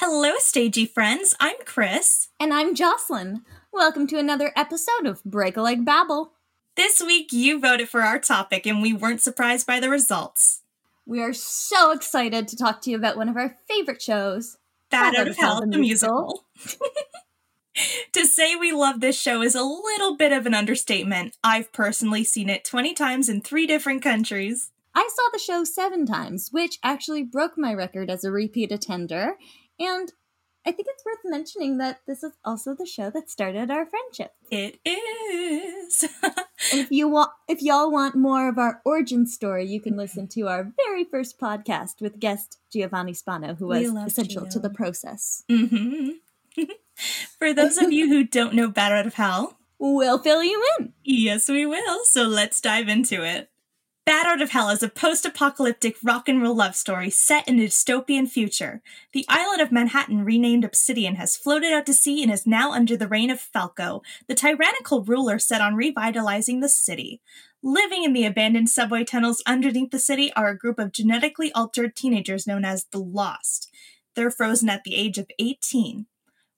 Hello, stagey friends. I'm Chris. And I'm Jocelyn. Welcome to another episode of Break a Leg Babble. This week you voted for our topic, and we weren't surprised by the results. We are so excited to talk to you about one of our favorite shows, Bat Out of Hell, the musical. to say we love this show is a little bit of an understatement. I've personally seen it 20 times in three different countries. I saw the show seven times, which actually broke my record as a repeat attender, and I think it's worth mentioning that this is also the show that started our friendship. It is. if you want if y'all want more of our origin story, you can listen to our very first podcast with guest Giovanni Spano, who was essential Gio. to the process. Mm-hmm. For those of you who don't know Bat Out of Hell, we'll fill you in. Yes, we will. So let's dive into it. Bat Out of Hell is a post apocalyptic rock and roll love story set in a dystopian future. The island of Manhattan, renamed Obsidian, has floated out to sea and is now under the reign of Falco, the tyrannical ruler set on revitalizing the city. Living in the abandoned subway tunnels underneath the city are a group of genetically altered teenagers known as the Lost. They're frozen at the age of 18.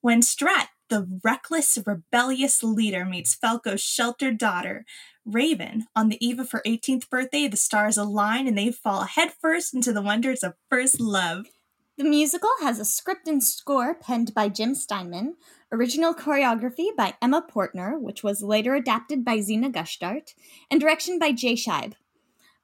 When Strat, the reckless, rebellious leader, meets Falco's sheltered daughter, Raven. On the eve of her 18th birthday, the stars align and they fall headfirst into the wonders of first love. The musical has a script and score penned by Jim Steinman, original choreography by Emma Portner, which was later adapted by Xena Gusthart, and direction by Jay Scheib.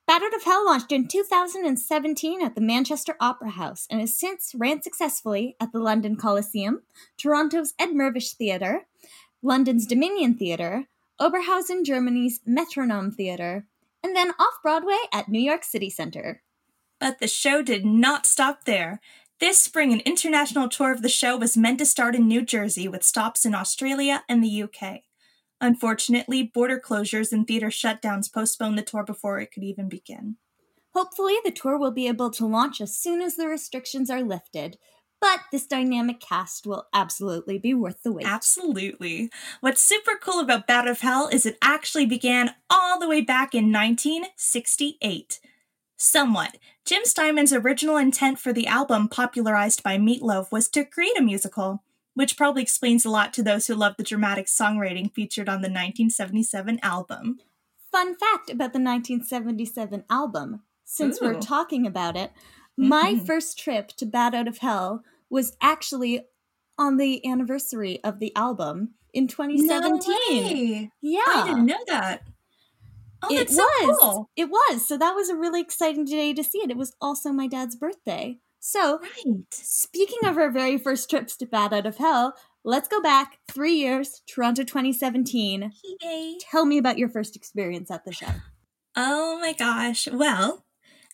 Out of Hell launched in 2017 at the Manchester Opera House and has since ran successfully at the London Coliseum, Toronto's Ed Mirvish Theatre, London's Dominion Theatre, Oberhausen, Germany's Metronome Theater, and then off Broadway at New York City Center. But the show did not stop there. This spring, an international tour of the show was meant to start in New Jersey with stops in Australia and the UK. Unfortunately, border closures and theater shutdowns postponed the tour before it could even begin. Hopefully, the tour will be able to launch as soon as the restrictions are lifted, but this dynamic cast will absolutely be worth the wait. Absolutely. What's super cool about Bat of Hell is it actually began all the way back in 1968. Somewhat. Jim Steinman's original intent for the album, popularized by Meatloaf, was to create a musical, which probably explains a lot to those who love the dramatic songwriting featured on the 1977 album. Fun fact about the 1977 album since Ooh. we're talking about it, my mm-hmm. first trip to Bat Out of Hell was actually on the anniversary of the album in 2017. No yeah. I didn't know that. Oh, it so was. Cool. It was. So that was a really exciting day to see it. It was also my dad's birthday. So, right. speaking of our very first trips to Bat Out of Hell, let's go back three years, Toronto 2017. Yay. Tell me about your first experience at the show. Oh my gosh. Well,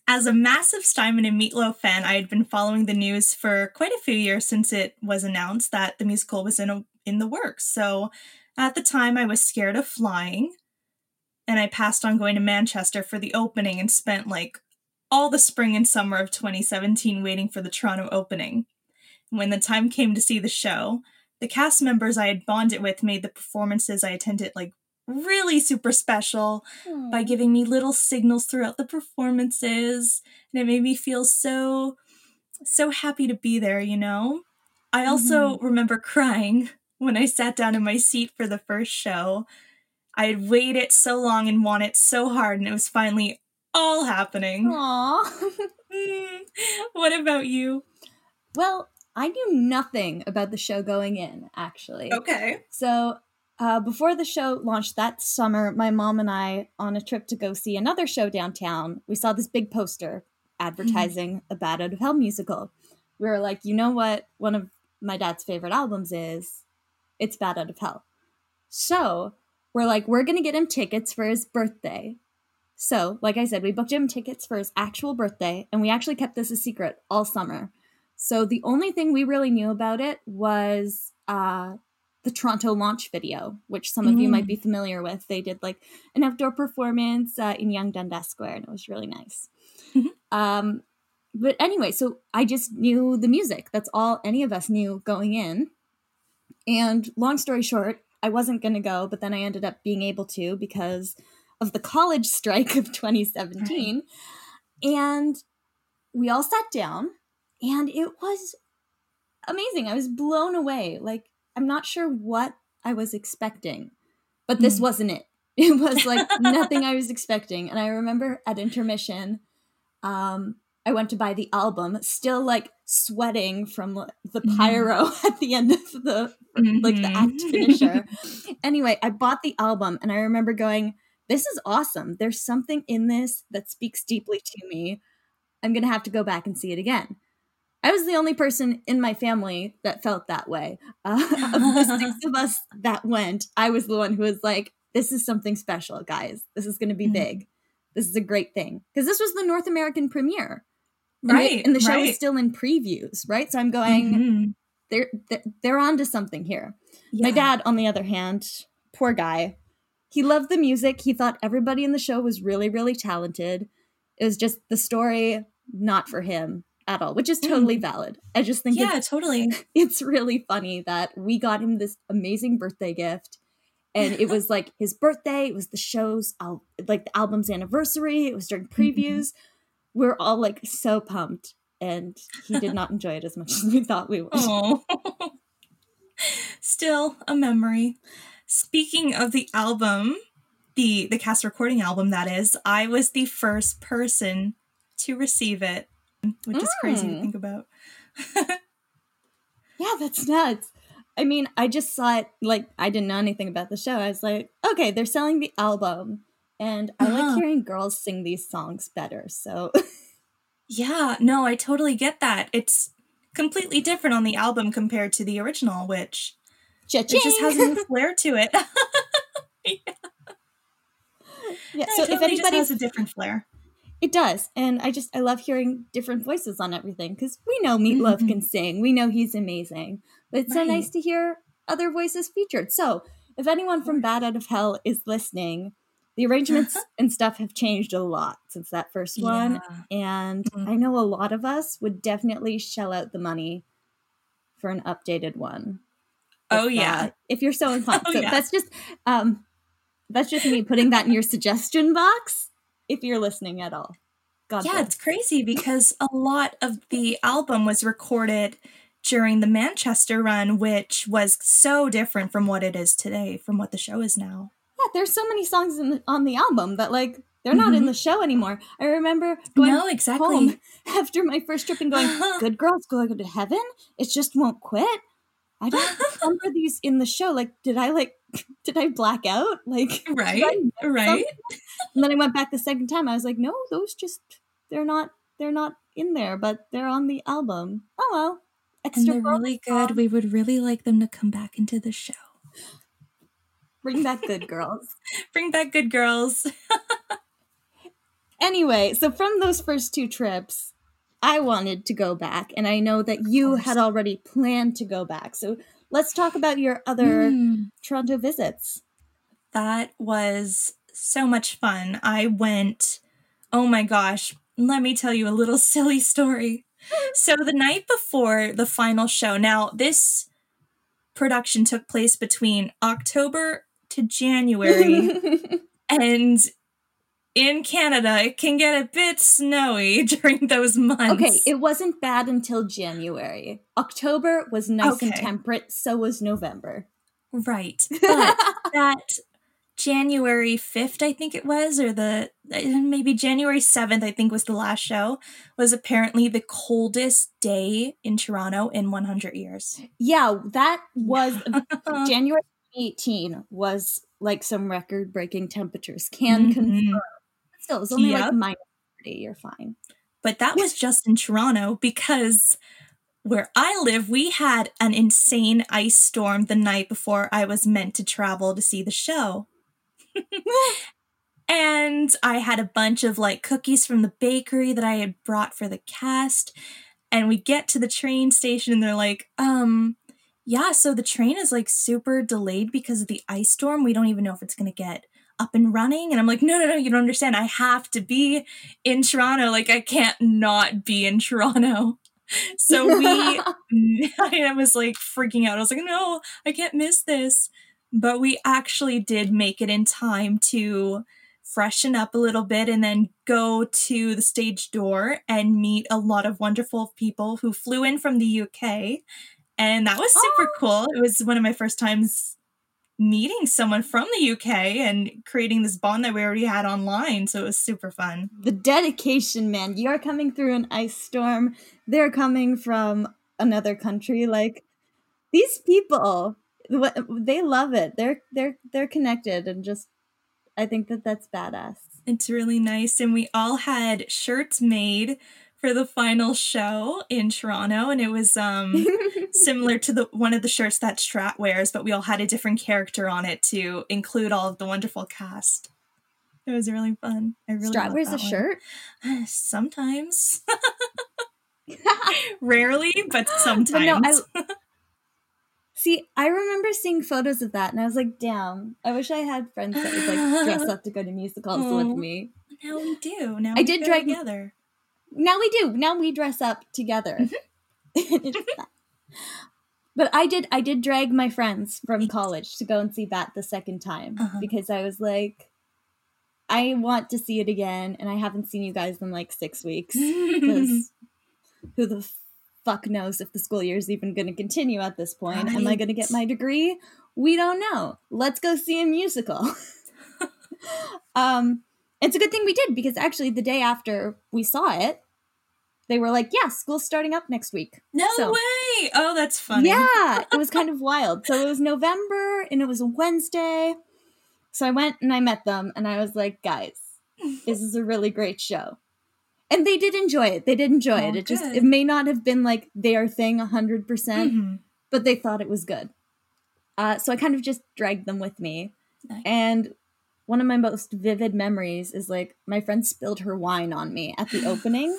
as a massive Steinman and Meatloaf fan, I had been following the news for quite a few years since it was announced that the musical was in a, in the works. So at the time, I was scared of flying, and I passed on going to Manchester for the opening and spent like all the spring and summer of 2017 waiting for the Toronto opening. When the time came to see the show, the cast members I had bonded with made the performances I attended like really super special Aww. by giving me little signals throughout the performances and it made me feel so so happy to be there you know i also mm-hmm. remember crying when i sat down in my seat for the first show i had waited so long and wanted so hard and it was finally all happening Aww. mm. what about you well I knew nothing about the show going in, actually. Okay. So uh, before the show launched that summer, my mom and I, on a trip to go see another show downtown, we saw this big poster advertising mm-hmm. a Bat Out of Hell musical. We were like, you know what? One of my dad's favorite albums is It's Bat Out of Hell. So we're like, we're going to get him tickets for his birthday. So, like I said, we booked him tickets for his actual birthday, and we actually kept this a secret all summer. So the only thing we really knew about it was uh, the Toronto launch video, which some of mm. you might be mm. familiar with. They did like an outdoor performance uh, in Yonge Dundas Square, and it was really nice. Mm-hmm. Um, but anyway, so I just knew the music. That's all any of us knew going in. And long story short, I wasn't going to go, but then I ended up being able to because of the college strike of 2017. Right. And we all sat down, and it was amazing. I was blown away. Like, I'm not sure what I was expecting, but this Mm. wasn't it. It was like nothing I was expecting. And I remember at intermission, um, I went to buy the album, still like sweating from the Mhm. pyro at the end of the like the act Mhm. finisher. anyway, I bought the album and I remember going, This is awesome. There's something in this that speaks deeply to me. I'm going to have to go back and see it again. I was the only person in my family that felt that way. Uh, of the six of us that went, I was the one who was like, This is something special, guys. This is going to be Mhm. big. This is a great thing. Because this was the North American premiere. Right. and the show right. is still in previews, right? So I'm going, Mhm. they're, they're they're onto something here. My dad, on the other hand, poor guy, he loved the music. He thought everybody in the show was really, really talented. It was just the story not for him at all, which is hmm. totally valid. I just think Yeah, it's, totally. it's really funny that we got him this amazing birthday gift. And it was like his birthday, it was the show's, al- like the album's anniversary, it was during mm-hmm. previews. We're all like so pumped. And he did not enjoy it as much as we thought we would. Still a memory. Speaking of the album, the the cast recording album that is, I was the first person to receive it, which is crazy to Mm. think about. Yeah, that's nuts. I mean, I just saw it like I didn't know anything about the show. I was like, okay, they're selling the album, and I Uh-huh. like hearing girls sing these songs better. So Yeah, no, I totally get that. It's completely different on the album compared to the original, which it just has a new flair to it. yeah. No, So if totally just anybody, has a different flair. it does, and I just I love hearing different voices on everything because we know Meatloaf Mhm. can sing, we know he's amazing, but it's so nice to hear other voices featured. So if anyone from Bat Out of Hell is listening, the arrangements and stuff have changed a lot since that first one. Yeah. And Mhm. I know a lot of us would definitely shell out the money for an updated one. Oh, yeah. uh, if you're so inclined. Oh, so yeah. that's just um that's just me putting that in your suggestion box if you're listening at all. God Yeah, bless. it's crazy because a lot of the album was recorded during the Manchester run, which was so different from what it is today, from what the show is now. Yeah, there's so many songs in the, on the album that like they're not in Mhm. the show anymore. I remember going no, exactly. home after my first trip and going, "Good girls going to heaven? It just won't quit." I don't remember these in the show. Like, did I like did I black out? Like, Right, did I miss right. something? And then I went back the second time. I was like, no, those just they're not they're not in there, but they're on the album. Oh well, And they're really good. song. We would really like them to come back into the show. Bring back good girls. Bring back good girls. Anyway, so from those first two trips, I wanted to go back, and I know that you had already planned to go back. So let's talk about your other Mm. Toronto visits. That was so much fun. I went, oh my gosh, let me tell you a little silly story. So, the night before the final show, now this production took place between October to January, and in Canada, it can get a bit snowy during those months. okay, it wasn't bad until January. October was nice and temperate, so was November. right. But that January 5th, I think it was, or the maybe January 7th, I think was the last show, was apparently the coldest day in Toronto in 100 years. yeah, that was January 18 was like some record breaking temperatures. Can Mhm. confirm. Still, it was only Yep. like minus 30. You're fine. But that was just in Toronto because where I live, we had an insane ice storm the night before I was meant to travel to see the show. and I had a bunch of like cookies from the bakery that I had brought for the cast. And we get to the train station and they're like, um, yeah, so the train is like super delayed because of the ice storm. We don't even know if it's going to get up and running. And I'm like, no, no, no, you don't understand. I have to be in Toronto. Like, I can't not be in Toronto. So we, I was like freaking out. I was like, no, I can't miss this. But we actually did make it in time to freshen up a little bit and then go to the stage door and meet a lot of wonderful people who flew in from the UK. And that was super Oh. cool. It was one of my first times meeting someone from the UK and creating this bond that we already had online. So it was super fun. The dedication, man. You're coming through an ice storm. They're coming from another country. Like these people, they love it. They're they're they're connected and just. I think that that's badass. It's really nice. And we all had shirts made for the final show in Toronto. And it was um similar to the one of the shirts that Strat wears, but we all had a different character on it to include all of the wonderful cast. It was really fun. I really Strat wears a one. shirt. Sometimes. Rarely, but sometimes. But no, I see. I remember seeing photos of that, and I was like, "Damn! I wish I had friends that would like dress up to go to musicals with me." now we do. Now I we did drag- together. Now we do. Now we dress up together. Mm-hmm. But I did. I did drag my friends from college to go and see that the second time Uh-huh. because I was like, I want to see it again, and I haven't seen you guys in like six weeks. Because who the fuck knows if the school year is even going to continue at this point? Am I going to get my degree? We don't know. Let's go see a musical. um, it's a good thing we did because actually the day after we saw it, they were like, "Yeah, school's starting up next week." no So- way! Oh, that's funny. Yeah, it was kind of wild. So it was November and it was a Wednesday. So I went and I met them and I was like, guys, this is a really great show. And they did enjoy it. They did enjoy Oh, it. It just it may not have been like their thing 100%, percent Mhm. but they thought it was good. Uh, so I kind of just dragged them with me. Nice. And one of my most vivid memories is like my friend spilled her wine on me at the opening.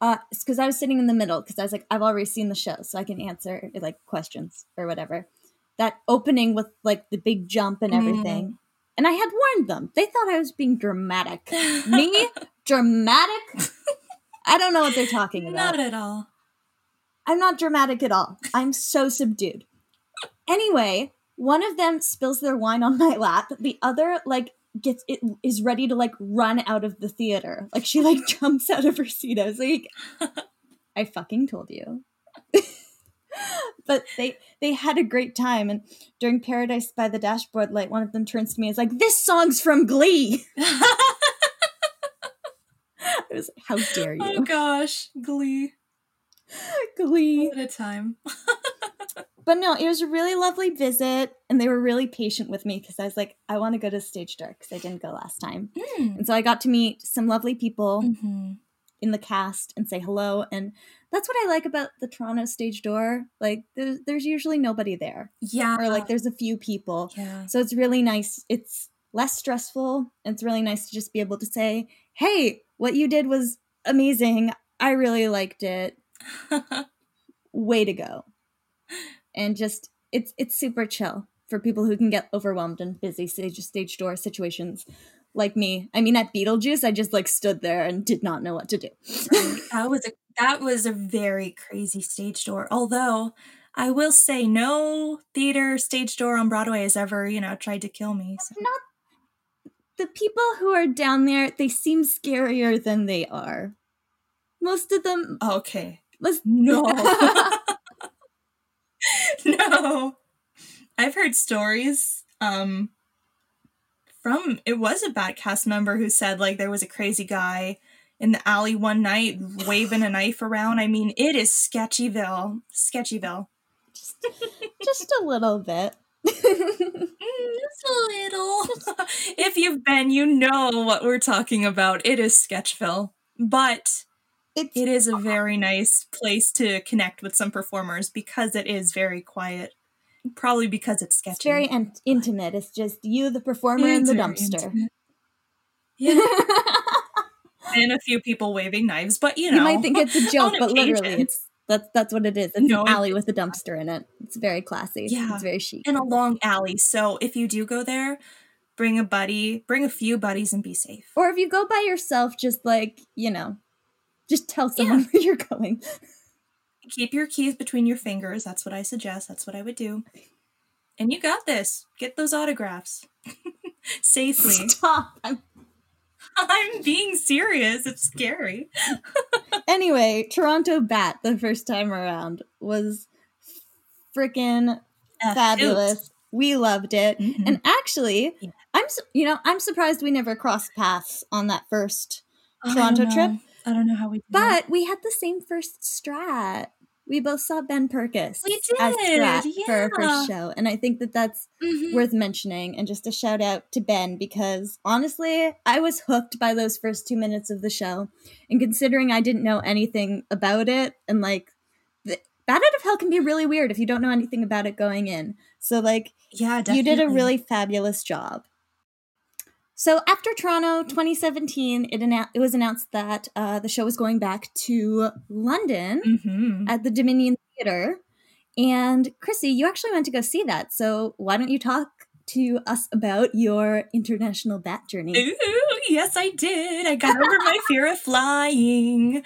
Uh, because I was sitting in the middle because I was like, I've already seen the show, so I can answer like questions or whatever. That opening with like the big jump and everything, and I had warned them. They thought I was being dramatic. Me, dramatic? I don't know what they're talking about. Not at all. I'm not dramatic at all. I'm so subdued. Anyway, one of them spills their wine on my lap. The other like gets it is ready to like run out of the theater. Like she like jumps out of her seat. I was like, I fucking told you. but they they had a great time and during Paradise by the Dashboard Light, one of them turns to me and is like, This song's from Glee. I was like, How dare oh you? oh gosh, Glee. Glee. What a time. But no, it was a really lovely visit, and they were really patient with me because I was like, I want to go to Stage Door because I didn't go last time. Mm. And so I got to meet some lovely people Mhm. in the cast and say hello. And that's what I like about the Toronto Stage Door. Like, there's, there's usually nobody there, Yeah. or like there's a few people. yeah. So it's really nice. It's less stressful. It's really nice to just be able to say, hey, what you did was amazing. I really liked it. way to go and just it's it's super chill for people who can get overwhelmed in busy stage stage door situations like me i mean at beetlejuice i just like stood there and did not know what to do that was a that was a very crazy stage door. Although I will say, no theater stage door on Broadway has ever, you know, tried to kill me. So. not the people who are down there they seem scarier than they are most of them Okay. most No. no. I've heard stories um from it was a bad cast member who said like there was a crazy guy in the alley one night waving a knife around. I mean, it is Sketchyville. Sketchyville. just, just a little bit Mm, just a little. if you've been, you know what we're talking about. It is Sketchville. But it's it is a very nice place to connect with some performers because it is very quiet. Probably because it's sketchy. It's very in- intimate. It's just you, the performer, and the dumpster. intimate. Yeah, and a few people waving knives, but you know, you might think it's a joke, but literally, it's that's that's what it is. It's No, an alley with a dumpster in it. It's very classy. Yeah. it's very chic. in a long alley. So if you do go there, bring a buddy, bring a few buddies, and be safe. or if you go by yourself, just like you know, just tell someone where you're going. Keep your keys between your fingers. That's what I suggest. That's what I would do. And you got this. Get those autographs. safely. Stop. I'm- I'm being serious. It's scary. Anyway, Toronto Bat the first time around was freaking fabulous. We loved it. Mhm. And actually, Yeah. I'm you know, I'm surprised we never crossed paths on that first Toronto trip. I don't know how we that. But we had the same first strat. We both saw Ben Purkiss We as did, strat for our first show, and I think that that's Mhm. worth mentioning. And just a shout out to Ben because honestly, I was hooked by those first two minutes of the show, and considering I didn't know anything about it, and like, the, Bat Out of Hell can be really weird if you don't know anything about it going in. So like, yeah, definitely. you did a really fabulous job. So after Toronto 2017, it, annou- it was announced that uh, the show was going back to London Mhm. at the Dominion Theatre. And Chrissy, you actually went to go see that. So why don't you talk to us about your international bat journey? Ooh, yes, I did. I got over my fear of flying.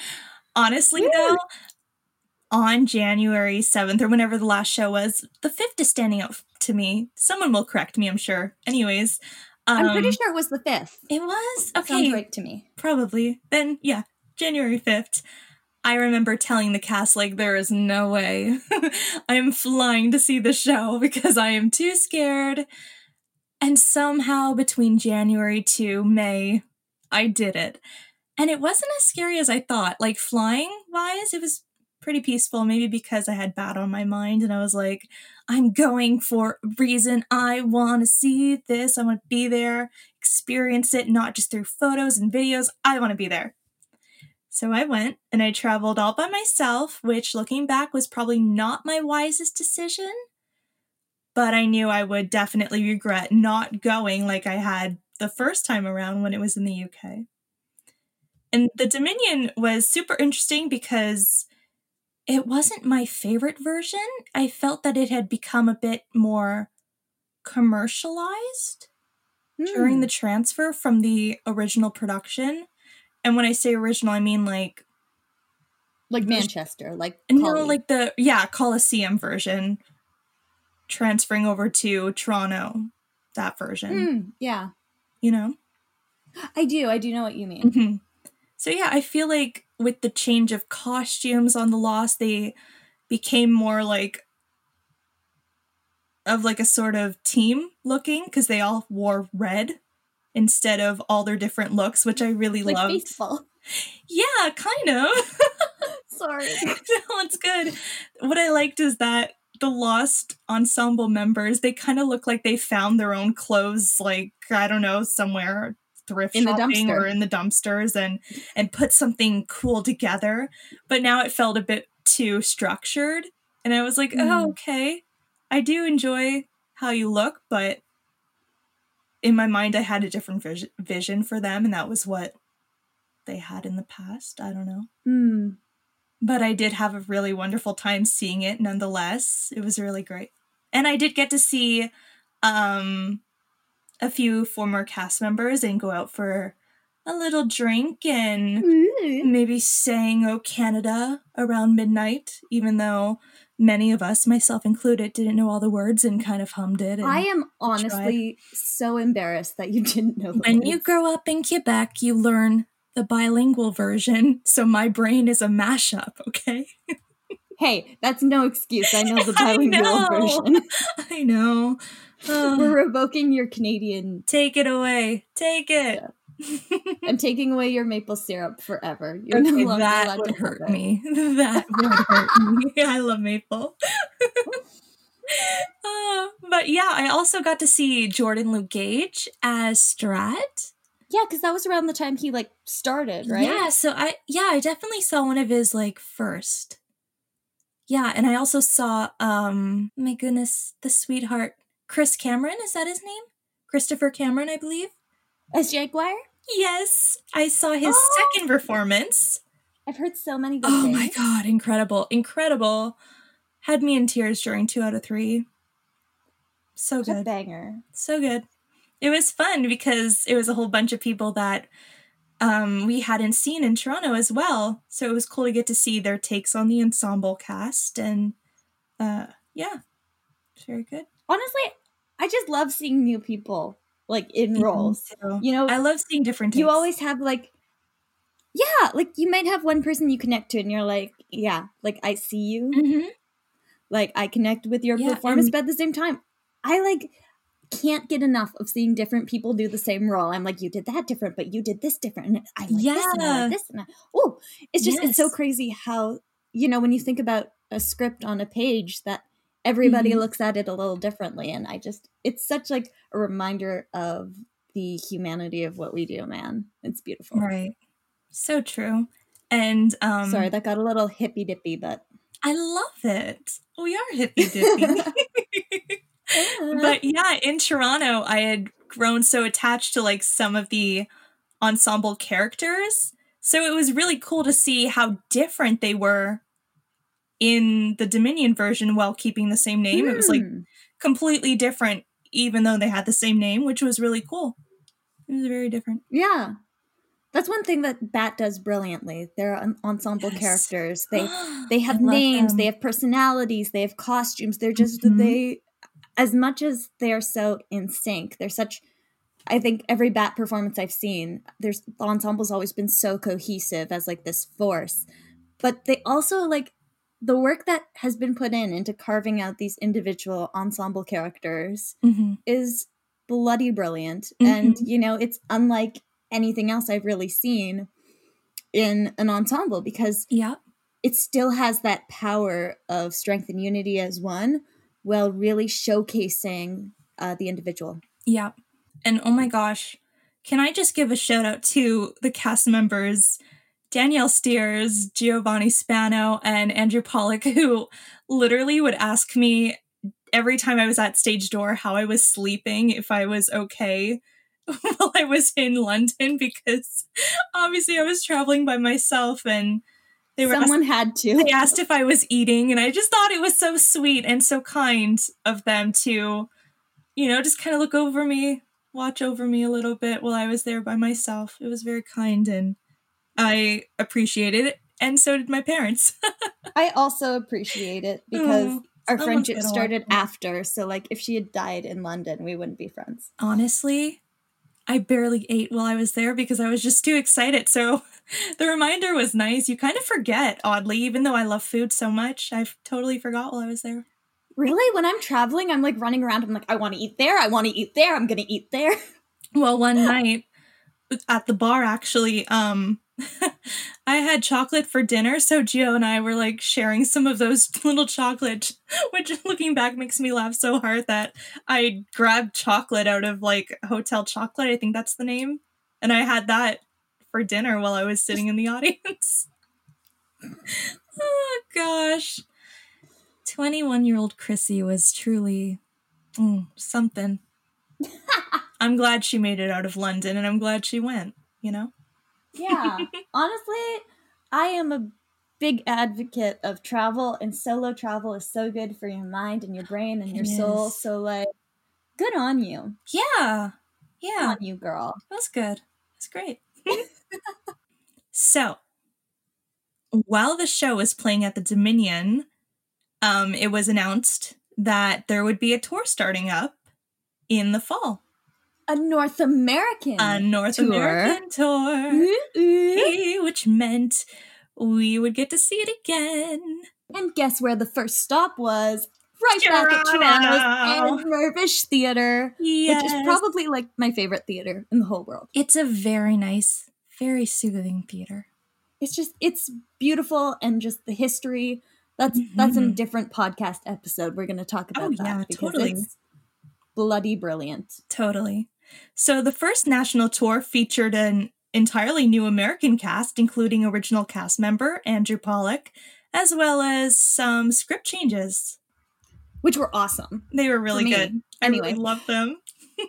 Honestly, Woo. though, on January 7th, or whenever the last show was, the 5th is standing out to me. Someone will correct me, I'm sure. Anyways, um, I'm pretty sure it was the fifth. it was. Okay. Sounds right to me. probably. Then, yeah, January 5th. I remember telling the cast, like, there is no way I am flying to see the show because I am too scared. And somehow between January to May, I did it. And it wasn't as scary as I thought. Like, flying wise, it was pretty peaceful, maybe because I had Bat on my mind and I was like, I'm going for a reason. I want to see this. I want to be there, experience it, not just through photos and videos. I want to be there. So I went and I traveled all by myself, which looking back was probably not my wisest decision. But I knew I would definitely regret not going like I had the first time around when it was in the UK. And the Dominion was super interesting because it wasn't my favorite version. I felt that it had become a bit more commercialized during Hmm. the transfer from the original production. And when I say original, I mean like like Manchester, like no, like the yeah Coliseum version transferring over to Toronto. That version, Hmm, yeah, you know. I do. I do know what you mean. hmm So yeah, I feel like with the change of costumes on the Lost, they became more like of like a sort of team looking because they all wore red instead of all their different looks, which I really Like loved. baseball. Yeah, kind of. Sorry. no, it's good. What I liked is that the Lost ensemble members, they kind of look like they found their own clothes, like, I don't know, somewhere thrift In the shopping or in the dumpsters and and put something cool together. But now it felt a bit too structured. And I was like, Mm. oh, okay. I do enjoy how you look, but in my mind I had a different vis- vision for them, and that was what they had in the past. I don't know Hmm. but I did have a really wonderful time seeing it nonetheless. It was really great. And I did get to see um a few former cast members and go out for a little drink and Ooh. maybe sang Oh Canada around midnight, even though many of us, myself included, didn't know all the words and kind of hummed it. I am honestly so embarrassed that you didn't know. When you grow up in Quebec, you learn the bilingual version, so my brain is a mashup, okay? hey, that's no excuse. I know the I bilingual know. version. I know. We're revoking your Canadian. Take it away. Take it. I'm taking away your maple syrup forever. You're Okay, no longer that allowed would to hurt it. me. That would hurt me. I love maple. Uh, but yeah, I also got to see Jordan Luke Gage as Strat. Yeah, because that was around the time he like started, right? Yeah, so I yeah, I definitely saw one of his like first. Yeah, and I also saw um my goodness, the sweetheart Chris Cameron, is that his name? Christopher Cameron, I believe. As Jagwire. Yes, I saw his Oh. second performance. I've heard so many good Oh things. my god, incredible, incredible. Had me in tears during two out of three. So good. banger. So good. It was fun because it was a whole bunch of people that um, we hadn't seen in Toronto as well. So it was cool to get to see their takes on the ensemble cast. And uh, yeah, it's very good. Honestly, I just love seeing new people like in roles. too. You know, I love seeing different takes. you always have like yeah, like you might have one person you connect to and you're like, yeah, like I see you. Mhm. Like I connect with your Yeah, performance, and- but at the same time, I like can't get enough of seeing different people do the same role. I'm like, you did that different, but you did this different. And I like this and I Yeah. like this. And I, oh, it's just, it's so crazy how, you know, when you think about a script on a page that everybody Mhm. looks at it a little differently. And I just, it's such like a reminder of the humanity of what we do, man. It's beautiful. Right. So true. And um Sorry, that got a little hippy dippy, but. I love it. We are hippy dippy. but yeah, in Toronto, I had grown so attached to like some of the ensemble characters. So it was really cool to see how different they were in the Dominion version while keeping the same name. It was like Hmm. completely different, even though they had the same name, which was really cool. It was very different. Yeah. That's one thing that Bat does brilliantly. They're ensemble Yes. characters. They they have names, them. they have personalities, they have costumes. They're just Mhm. they as much as they're so in sync. They're such I think every Bat performance I've seen, there's the ensemble's always been so cohesive as like this force. But they also like the work that has been put in into carving out these individual ensemble characters Mhm. is bloody brilliant and Mhm. you know it's unlike anything else i've really seen in an ensemble because Yeah. it still has that power of strength and unity as one while really showcasing uh, the individual Yeah. And oh my gosh, can I just give a shout out to the cast members Danielle Steers, Giovanni Spano, and Andrew Polec, who literally would ask me every time I was at stage door how I was sleeping, if I was okay while I was in London, because obviously I was traveling by myself and they were someone had to they asked if I was eating, and I just thought it was so sweet and so kind of them to, you know, just kind of look over me, watch over me a little bit while I was there by myself. It was very kind, and I appreciated it, and so did my parents. i also appreciate it because Oh, our friendship started after so like if she had died in london we wouldn't be friends Honestly, I barely ate while I was there because I was just too excited. So the reminder was nice. You kind of forget, oddly, even though I love food so much. I totally forgot while I was there. really when i'm traveling i'm like running around i'm like i want to eat there i want to eat there i'm gonna eat there Well, one night at the bar, actually, um, I had chocolate for dinner, so Gio and I were like sharing some of those little chocolate, which looking back makes me laugh so hard that I grabbed chocolate out of like hotel chocolate. I think that's the name, and I had that for dinner while I was sitting in the audience. oh gosh, twenty-one-year-old Chrissy was truly mm, something. I'm glad she made it out of London and I'm glad she went, you know? Yeah. Honestly, I am a big advocate of travel, and solo travel is so good for your mind and your brain and your It soul. is. So, like, good on you. Yeah. Good Yeah. on you, girl. That's good. That's great. so, while the show was playing at the Dominion, um, it was announced that there would be a tour starting up in the fall. A North American. A North Tour. American tour. Ooh, ooh. Hey, which meant we would get to see it again. And guess where the first stop was? Right back at Toronto's Toronto. Anne Mirvish Theater, Yes. which is probably like my favorite theater in the whole world. It's a very nice, very soothing theater. It's just it's beautiful and just the history. That's that's a Mhm. different podcast episode. We're going to talk about Oh, that yeah, totally. it's bloody brilliant. Totally. So the first national tour featured an entirely new American cast, including original cast member Andrew Polec, as well as some script changes. which were awesome. They were really good. I anyway. really loved them.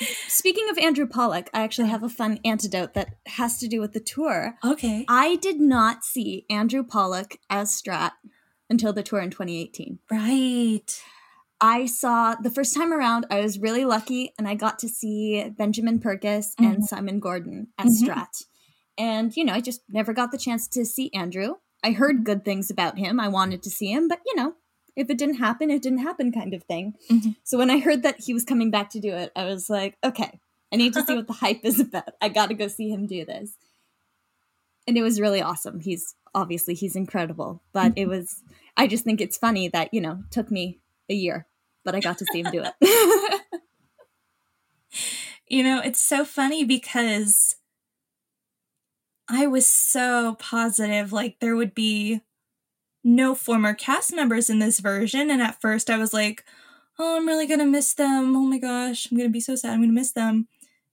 Speaking of Andrew Polec, I actually have a fun antidote that has to do with the tour. Okay. I did not see Andrew Polec as Strat until the tour in 2018. Right. I saw the first time around, I was really lucky and I got to see Benjamin Purkiss and Mhm. Simon Gordon as Mhm. Strat. And, you know, I just never got the chance to see Andrew. I heard good things about him. I wanted to see him, but, you know, if it didn't happen, it didn't happen kind of thing. Mhm. So when I heard that he was coming back to do it, I was like, okay, I need to see what the hype is about. I got to go see him do this. And it was really awesome. He's obviously he's incredible, but it was I just think it's funny that, you know, took me a year, but I got to see him do it. You know, it's so funny because I was so positive like there would be no former cast members in this version. And at first I was like, oh, I'm really going to miss them. Oh my gosh, I'm going to be so sad. I'm going to miss them.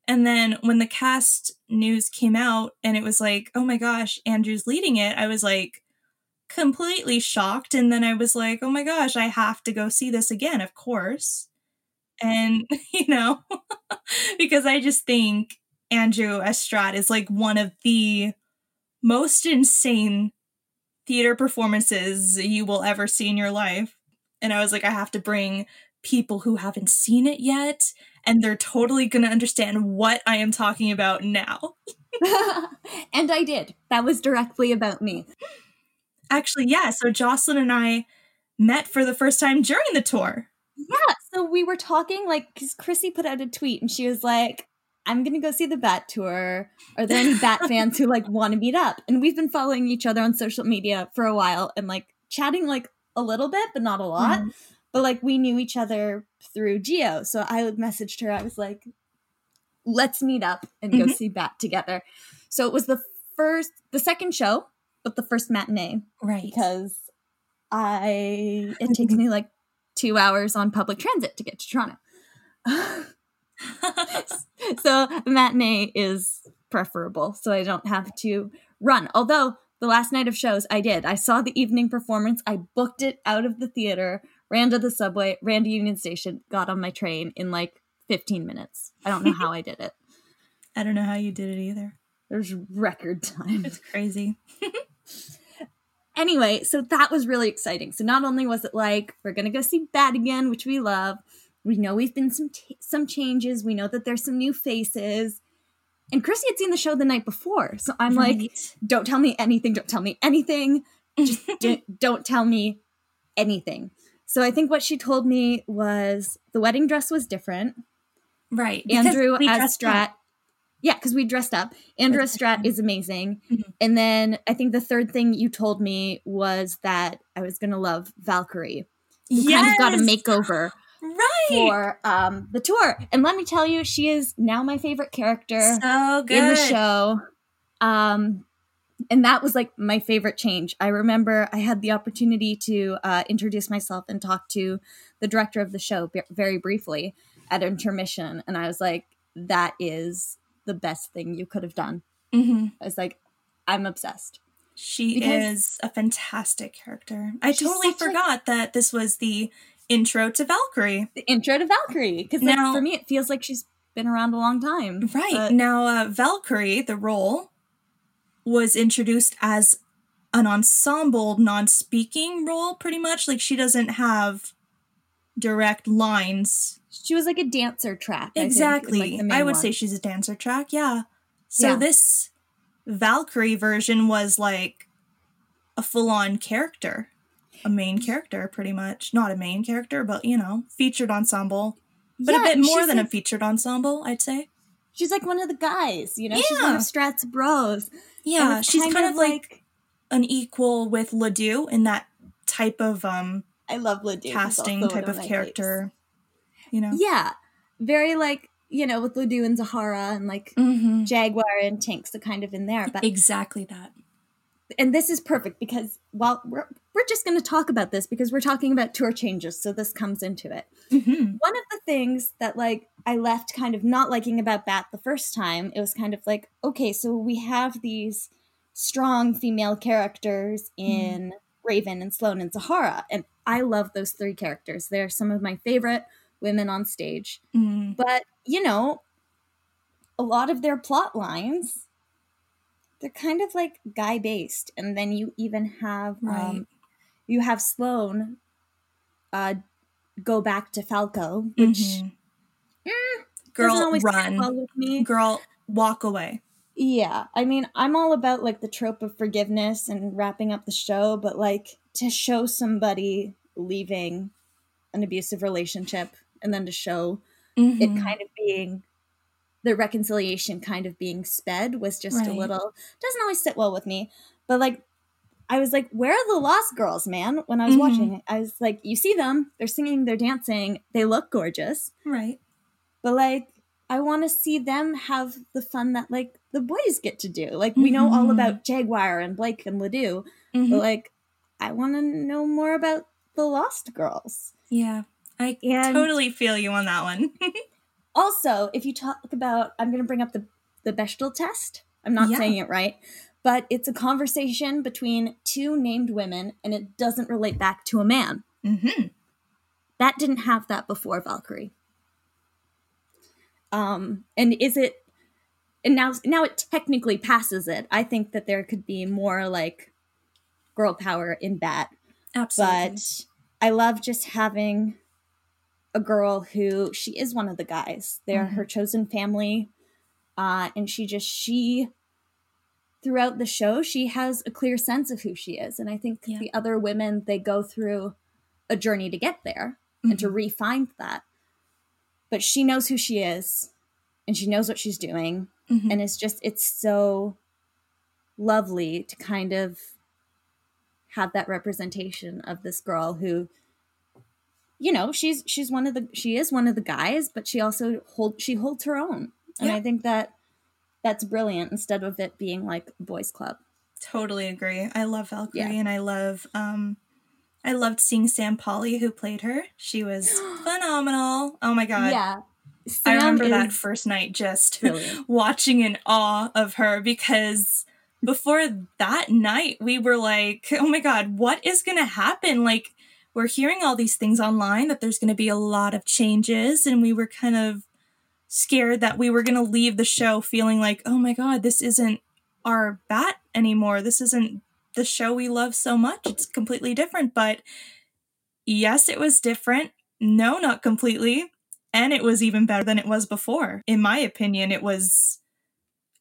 And then when the cast news came out and it was like, oh my gosh, Andrew's leading it, I was like completely shocked. And then I was like, oh my gosh, I have to go see this again, of course. And, you know, because I just think Andrew Estrat is like one of the most insane theater performances you will ever see in your life. And I was like, I have to bring people who haven't seen it yet, and they're totally going to understand what I am talking about now. and I did. That was directly about me. Actually, yeah. So Jocelyn and I met for the first time during the tour. Yeah. So we were talking, like, because Chrissy put out a tweet and she was like, I'm gonna go see the Bat tour. Are there any Bat fans who like want to meet up? And we've been following each other on social media for a while and like chatting like a little bit, but not a lot. Mhm. But like we knew each other through Gio, so I messaged her. I was like, "Let's meet up and go Mhm. see Bat together." So it was the first, the second show, but the first matinee Right. because I it takes me like two hours on public transit to get to Toronto. so matinee is preferable so i don't have to run although the last night of shows i did i saw the evening performance i booked it out of the theater ran to the subway ran to union station got on my train in like 15 minutes i don't know how i did it I don't know how you did it either. there's record time It's crazy. Anyway, so that was really exciting. So not only was it like we're gonna go see Bat again, which we love. We know we've been some t- some changes. We know that there's some new faces. And Chrissy had seen the show the night before, so I'm like, "Don't tell me anything. Don't tell me anything. Just d- don't tell me anything." So I think what she told me was the wedding dress was different. right. Andrew as Strat. up. Yeah, because we dressed up. Andrew as That's Strat is amazing. Mhm. And then I think the third thing you told me was that I was gonna love Valkyrie. Who kind of got a makeover Right. for um, the tour. And let me tell you, she is now my favorite character so good. in the show. Um, and that was like my favorite change. I remember I had the opportunity to uh, introduce myself and talk to the director of the show b- very briefly at intermission, and I was like, "That is the best thing you could have done." Mhm. I was like, "I'm obsessed." She Because- is a fantastic character. I totally a- forgot that this was the intro to Valkyrie. The intro to Valkyrie, because Now- for me, it feels like she's been around a long time. Right. But- now, uh, Valkyrie, the role, was introduced as an ensemble, non speaking role, pretty much. Like, she doesn't have direct lines. She was like a dancer track. I think, exactly. like, I would one. say she's a dancer track. Yeah. So, Yeah. this Valkyrie version was like a full on character, a main character, pretty much. Not a main character, but, you know, featured ensemble. But Yeah, a bit more than a featured ensemble, I'd say. She's like one of the guys, you know. She's one Yeah. of Strat's bros. Yeah, she's kind, of like, an equal with Ledoux in that type of um I love Ledoux. Casting type of character. You know. Yeah, very like you know with Ledoux and Zahara and like Mm-hmm. Jagwire and Tinks are kind of in there. But Exactly that. and this is perfect because while we're we're just going to talk about this because we're talking about tour changes, so this comes into it. Mm-hmm. One of the things that like I left kind of not liking about Bat the first time, it was kind of like, okay, so we have these strong female characters in Raven and Sloane and Zahara, and I love those three characters. They're some of my favorite women on stage. Mm. But, you know, a lot of their plot lines they're kind of like guy based and then you even have Right. um, you have Sloane uh, go back to Falco, which Mhm. doesn't Girl, always run. well with me. Girl, walk away. Yeah, I mean, I'm all about like the trope of forgiveness and wrapping up the show, but like to show somebody leaving an abusive relationship and then to show Mhm. it kind of being the reconciliation kind of being sped was just a little doesn't always sit well with me but like i was like where are the lost girls man when i was Mhm. watching it i was like you see them they're singing they're dancing they look gorgeous right. but like i want to see them have the fun that like the boys get to do like we know all about jagwire and blake and ledoux Mhm. but like i want to know more about the lost girls yeah. I And- totally feel you on that one. Also, if you talk about, I'm going to bring up the the Bechdel test. I'm not Yeah. saying it right, but it's a conversation between two named women, and it doesn't relate back to a man. hmm That didn't have that before Valkyrie. Um, and is it? And now, now it technically passes it. I think that there could be more like girl power in that. Absolutely. but I love just having a girl who she is one of the guys. They're Mhm. her chosen family, uh, and she just she throughout the show she has a clear sense of who she is, and I think Yeah. the other women they go through a journey to get there and to Mhm. refine that. But she knows who she is, and she knows what she's doing, Mhm. and it's just it's so lovely to kind of have that representation of this girl who you know she's she's one of the she is one of the guys but she also hold she holds her own and Yeah. i think that that's brilliant instead of it being like boys club Totally agree. I love Valkyrie Yeah. and I love um I loved seeing Sam Pauly who played her. She was phenomenal. Oh my god. yeah I remember that first night just watching in awe of her because before that night we were like, oh my god, what is going to happen? Like we're hearing all these things online that there's going to be a lot of changes and we were kind of scared that we were going to leave the show feeling like, oh my god, this isn't our bat anymore. This isn't the show we love so much. It's completely different, but yes, it was different. No, not completely. And it was even better than it was before. In my opinion, it was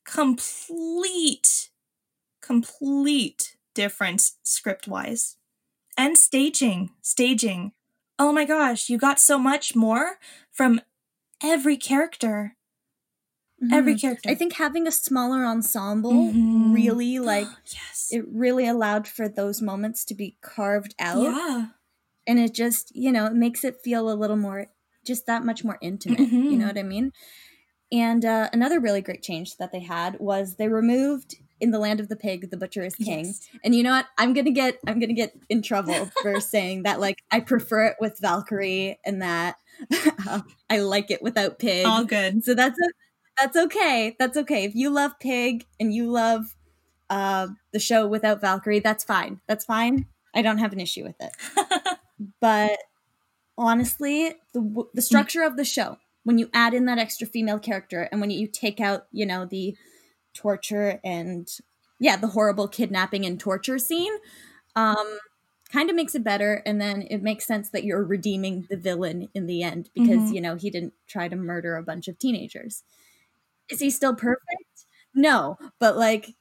complete, complete difference script wise. And staging, staging. Oh my gosh, you got so much more from every character. Every Mhm. character. i think having a smaller ensemble Mhm. really like yes. it really allowed for those moments to be carved out yeah. and it just you know it makes it feel a little more just that much more intimate you Mhm. know what i mean and uh, another really great change that they had was they removed in the land of the pig the butcher is king. Yes. and you know what? I'm gonna get i'm gonna get in trouble for saying that like i prefer it with valkyrie and that. I like it without pig. All good. so that's a, that's okay. That's okay. If you love pig and you love uh, the show without valkyrie that's fine. That's fine. I don't have an issue with it. But honestly the the structure of the show when you add in that extra female character and when you take out you know the torture and yeah the horrible kidnapping and torture scene um kind of makes it better and then it makes sense that you're redeeming the villain in the end because Mhm. you know he didn't try to murder a bunch of teenagers is he still perfect no but like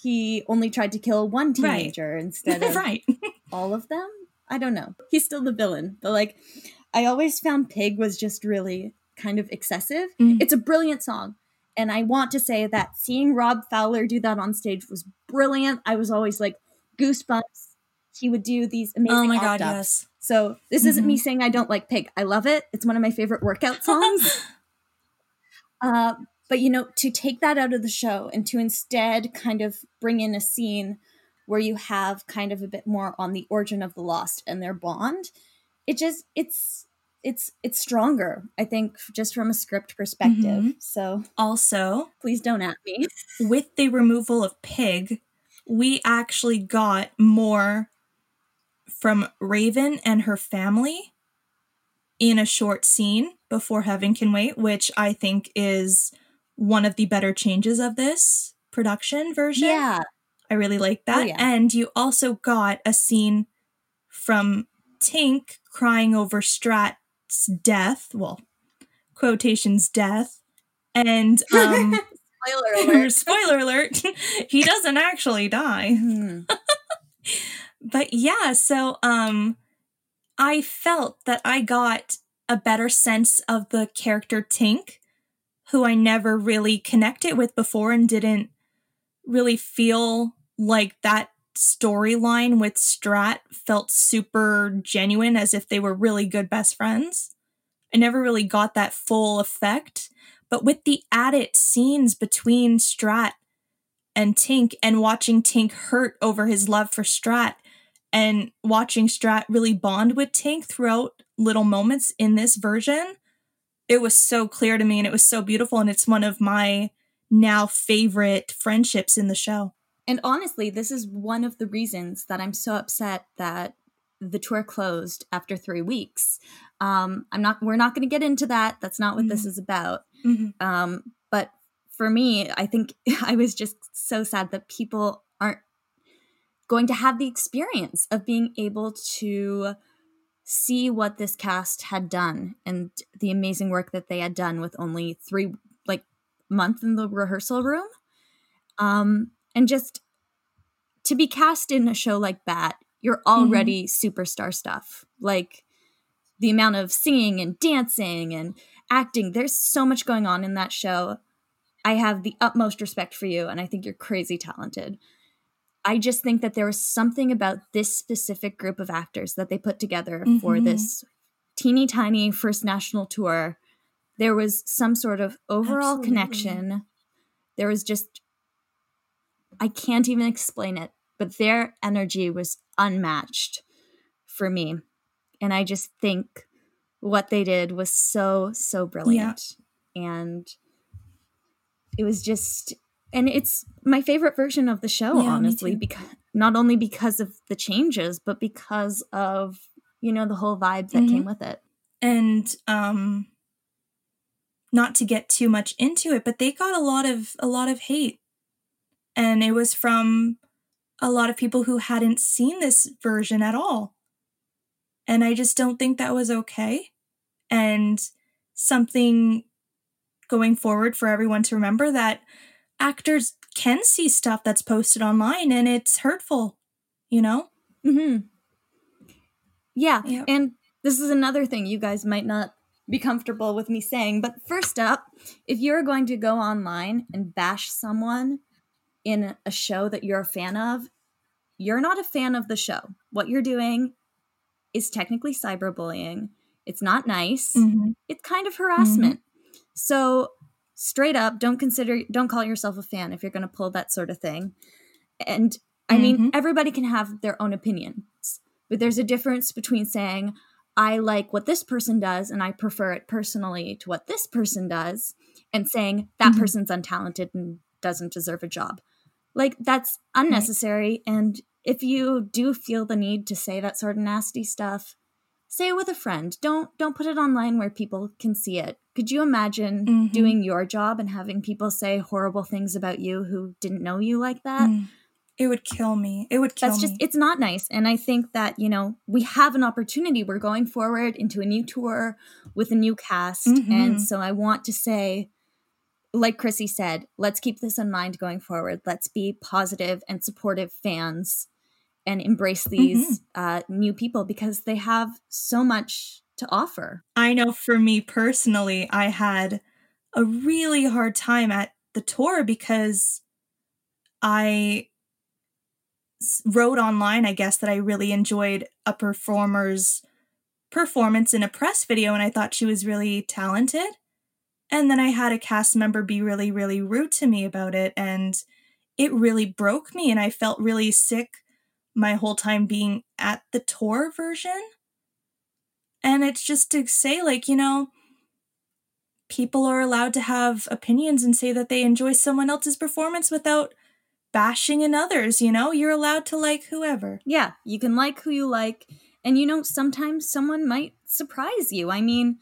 he only tried to kill one Right. teenager instead of right. all of them i don't know he's still the villain but like i always found pig was just really kind of excessive Mhm. it's a brilliant song and i want to say that seeing rob fowler do that on stage was brilliant i was always like goosebumps he would do these amazing Oh my god, octaves. yes. so this isn't Mhm. me saying i don't like pig i love it it's one of my favorite workout songs uh, but you know, to take that out of the show and to instead kind of bring in a scene where you have kind of a bit more on the origin of the lost and their bond, it just it's it's it's stronger. I think just from a script perspective. Mhm. So Also, please don't at me. with the removal of Pig, we actually got more from Raven and her family in a short scene before Heaven Can Wait, which I think is one of the better changes of this production version. Yeah, I really like that. Oh, yeah. And you also got a scene from Tink crying over Strat's death. Well, quotations death. And um spoiler alert. spoiler alert, he doesn't actually die. Hmm. But yeah, so um I felt that I got a better sense of the character Tink, who I never really connected with before and didn't really feel like that storyline with Strat felt super genuine as if they were really good best friends. I never really got that full effect. But with the added scenes between Strat and Tink and watching Tink hurt over his love for Strat and watching Strat really bond with Tink throughout little moments in this version, it was so clear to me and it was so beautiful. And it's one of my now favorite friendships in the show. And honestly, this is one of the reasons that I'm so upset that the tour closed after three weeks. Um, I'm not. We're not going to get into that. That's not what mm-hmm. this is about. Mm-hmm. Um, but for me, I think I was just so sad that people aren't going to have the experience of being able to see what this cast had done and the amazing work that they had done with only three like month in the rehearsal room um and just to be cast in a show like that you're already mm-hmm. superstar stuff like the amount of singing and dancing and acting there's so much going on in that show i have the utmost respect for you and i think you're crazy talented I just think that there was something about this specific group of actors that they put together mm-hmm. for this teeny tiny first national tour. There was some sort of overall Absolutely. connection. There was just, I can't even explain it, but their energy was unmatched for me. And I just think what they did was so, so brilliant. Yeah. And it was just and it's my favorite version of the show yeah, honestly because not only because of the changes but because of you know the whole vibe that mm-hmm. came with it and um not to get too much into it but they got a lot of a lot of hate and it was from a lot of people who hadn't seen this version at all and i just don't think that was okay and something going forward for everyone to remember that actors can see stuff that's posted online and it's hurtful, you know? Mm-hmm. Yeah. Yep. And this is another thing you guys might not be comfortable with me saying. But first up, if you're going to go online and bash someone in a show that you're a fan of, you're not a fan of the show. What you're doing is technically cyberbullying. It's not nice. Mm-hmm. It's kind of harassment. Mm-hmm. So straight up don't consider don't call yourself a fan if you're going to pull that sort of thing and i mm-hmm. mean everybody can have their own opinions but there's a difference between saying i like what this person does and i prefer it personally to what this person does and saying that mm-hmm. person's untalented and doesn't deserve a job like that's unnecessary right. and if you do feel the need to say that sort of nasty stuff say it with a friend don't don't put it online where people can see it could you imagine mm-hmm. doing your job and having people say horrible things about you who didn't know you like that mm. it would kill me it would kill that's just it's not nice and i think that you know we have an opportunity we're going forward into a new tour with a new cast mm-hmm. and so i want to say like chrissy said let's keep this in mind going forward let's be positive and supportive fans and embrace these mm-hmm. uh, new people because they have so much to offer. I know for me personally, I had a really hard time at the tour because I wrote online, I guess, that I really enjoyed a performer's performance in a press video and I thought she was really talented. And then I had a cast member be really, really rude to me about it. And it really broke me. And I felt really sick my whole time being at the tour version. And it's just to say, like, you know, people are allowed to have opinions and say that they enjoy someone else's performance without bashing in others, you know? You're allowed to like whoever. Yeah, you can like who you like. And, you know, sometimes someone might surprise you. I mean,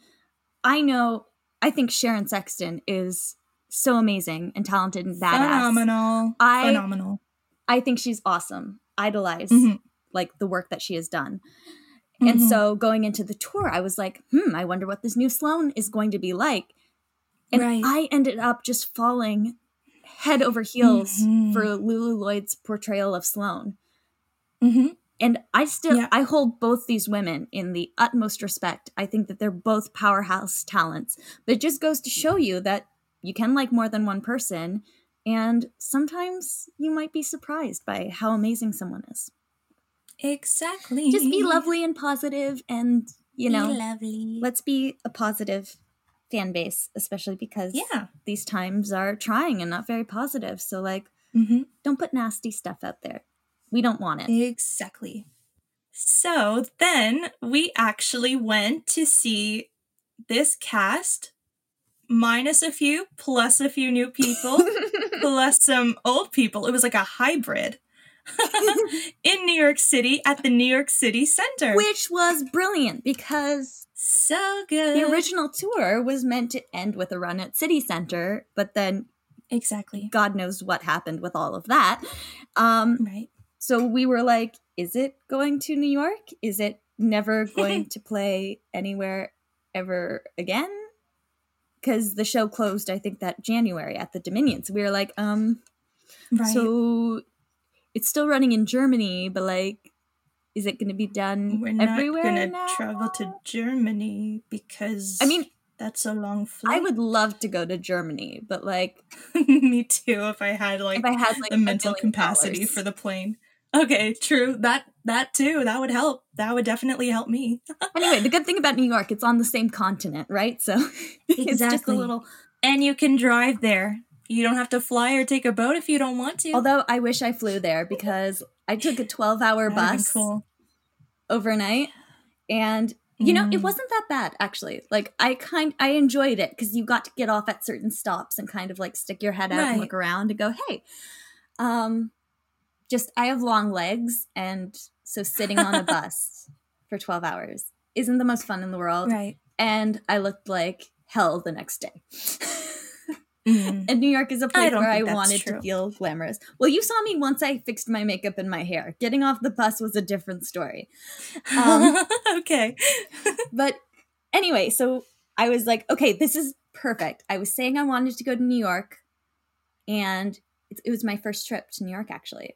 I know, I think Sharon Sexton is so amazing and talented and badass. Phenomenal. I, Phenomenal. I think she's awesome idolize mm-hmm. like the work that she has done. Mm-hmm. And so going into the tour, I was like, hmm, I wonder what this new Sloane is going to be like. And right. I ended up just falling head over heels mm-hmm. for Lulu Lloyd's portrayal of Sloane. Mm-hmm. And I still Yeah. I hold both these women in the utmost respect. I think that they're both powerhouse talents. But it just goes to show you that you can like more than one person and sometimes you might be surprised by how amazing someone is. Exactly. Just be lovely and positive and you know, lovely. let's be a positive fan base, especially because yeah. these times are trying and not very positive. So like hmm don't put nasty stuff out there. We don't want it. Exactly. So then we actually went to see this cast minus a few, plus a few new people, plus some old people. It was like a hybrid in New York City at the New York City Center. Which was brilliant because so good. the original tour was meant to end with a run at City Center, but then Exactly. God knows what happened with all of that. Um, Right. So we were like, is it going to New York? Is it never going to play anywhere ever again? Because the show closed, I think, that January at the Dominion. So we were like, um, Right. so it's still running in Germany, but like, is it going to be done We're not gonna travel to Germany because I mean, that's a long flight. I would love to go to Germany, but like, Me too. If I had like if I had like the mental capacity dollars. for the plane. Okay, true. That that too. That would help. That would definitely help me. anyway, the good thing about New York, it's on the same continent, right? So it's just a Exactly. little. And you can drive there. You don't have to fly or take a boat if you don't want to. Although I wish I flew there because I took a 12 hour bus cool. overnight and you know it Mm. wasn't that bad actually like i kind i enjoyed it because you got to get off at certain stops and kind of like stick your head out and look around and go hey um just i have long legs and so sitting on a bus for 12 hours isn't the most fun in the world Right. and i looked like hell the next day Mm. and new york is a place don't where i wanted true. to feel glamorous well you saw me once i fixed my makeup and my hair getting off the bus was a different story Um, okay. but anyway, so I was like, okay, this is perfect. I was saying I wanted to go to New York, and it, it was my first trip to New York, actually.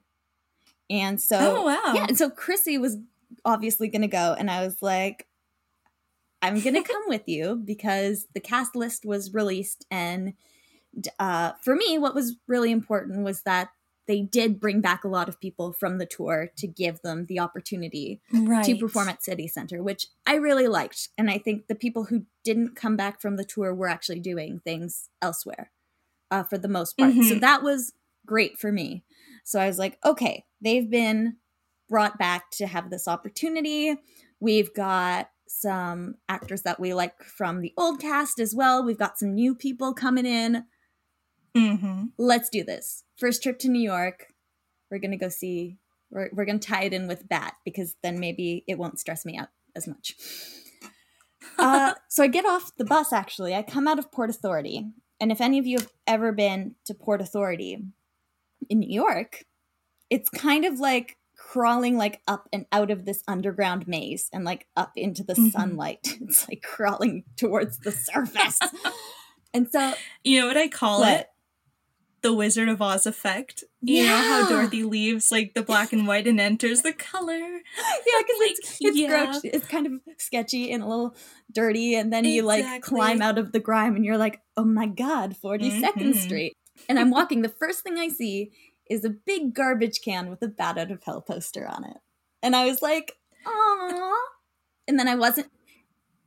And so, oh wow. yeah, and so Chrissy was obviously going to go, and I was like, I'm going to come with you because the cast list was released, and uh, for me, what was really important was that they did bring back a lot of people from the tour to give them the opportunity right. to perform at City Center, which I really liked. And I think the people who didn't come back from the tour were actually doing things elsewhere uh, for the most part. So Mhm. that was great for me. So I was like, okay, they've been brought back to have this opportunity. We've got some actors that we like from the old cast as well. We've got some new people coming in. Mm-hmm. Let's do this. First trip to New York. We're going to go see, we're, we're going to tie it in with Bat because then maybe it won't stress me out as much. Uh, so I get off the bus actually. I come out of Port Authority. And if any of you have ever been to Port Authority in New York, it's kind of like crawling like up and out of this underground maze and like up into the Mhm. sunlight. It's like crawling towards the surface. and so You know what I call What? it? The Wizard of Oz effect. You know how Dorothy leaves like the black and white and enters the color. yeah, because it's Like, it's yeah. grouchy. It's kind of sketchy and a little dirty, and then you like climb out of the grime, and you're like, "Oh my god, 42nd Mhm. Street!" And I'm walking. the first thing I see is a big garbage can with a "Bat Out of Hell" poster on it, and I was like, "Aww." And then I wasn't,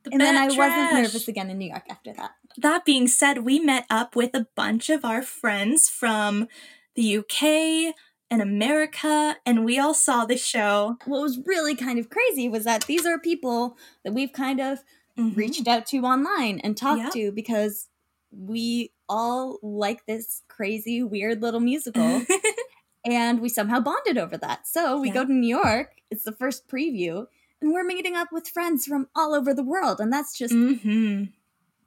The and then I bat wasn't nervous again in New York after that. That being said, we met up with a bunch of our friends from the UK and America, and we all saw the show. What was really kind of crazy was that these are people that we've kind of Mhm. reached out to online and talked Yep. to because we all like this crazy, weird little musical and we somehow bonded over that. So we Yeah. go to New York, it's the first preview, and we're meeting up with friends from all over the world. And that's just, hmm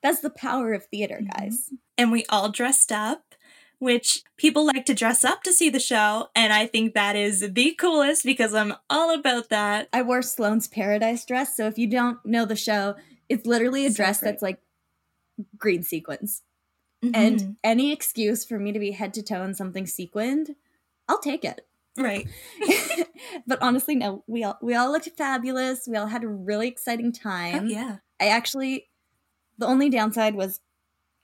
that's the power of theater, Mhm. guys. And we all dressed up, which people like to dress up to see the show. And I think that is the coolest because I'm all about that. I wore Sloane's Paradise dress. So if you don't know the show, it's literally a So dress great. that's like green sequins. And Mhm. any excuse for me to be head to toe in something sequined, I'll take it. Right. but honestly, no, we all we all looked fabulous. We all had a really exciting Oh, time. yeah. I actually, the only downside was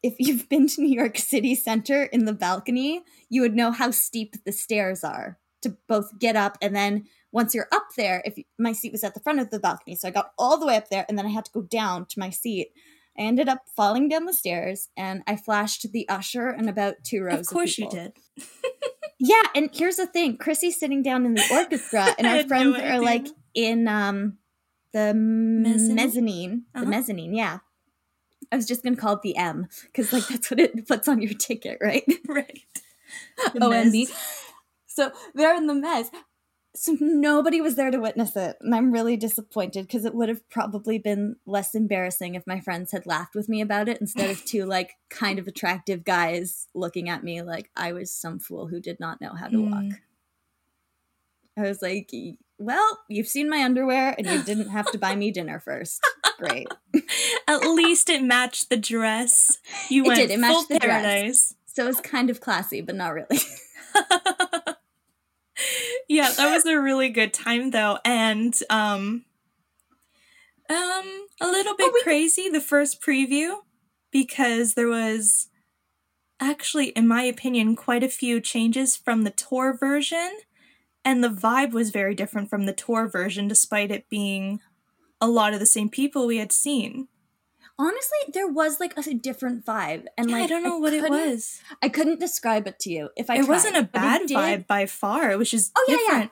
if you've been to New York City Center in the balcony, you would know how steep the stairs are to both get up and then once you're up there, if my seat was at the front of the balcony, so I got all the way up there and then I had to go down to my seat. I ended up falling down the stairs and I flashed the usher and about two rows. Of course you did. Yeah, and here's the thing: Chrissy's sitting down in the orchestra, and our had no friends are like in um the Mezzanine? mezzanine. The Uh-huh. mezzanine, yeah. I was just gonna call it the M because like that's what it puts on your ticket, right? Right. The OMB. mezz. So they're in the mezz. So nobody was there to witness it, and I'm really disappointed because it would have probably been less embarrassing if my friends had laughed with me about it instead of two like kind of attractive guys looking at me like I was some fool who did not know how to walk. Mm. I was like, well, you've seen my underwear and you didn't have to buy me dinner first. Great. At least it matched the dress. You It went did, it matched full the dress. paradise. So it's kind of classy, but not really. Yeah, that was a really good time though, and um, um, a little bit Oh, we- crazy the first preview because there was actually, in my opinion, quite a few changes from the tour version, and the vibe was very different from the tour version, despite it being a lot of the same people we had seen. Honestly, there was like a different vibe. And Yeah, like I don't know what it was. I couldn't describe it to you if I it wasn't a I bad did- vibe by far. It was just Oh, yeah, yeah.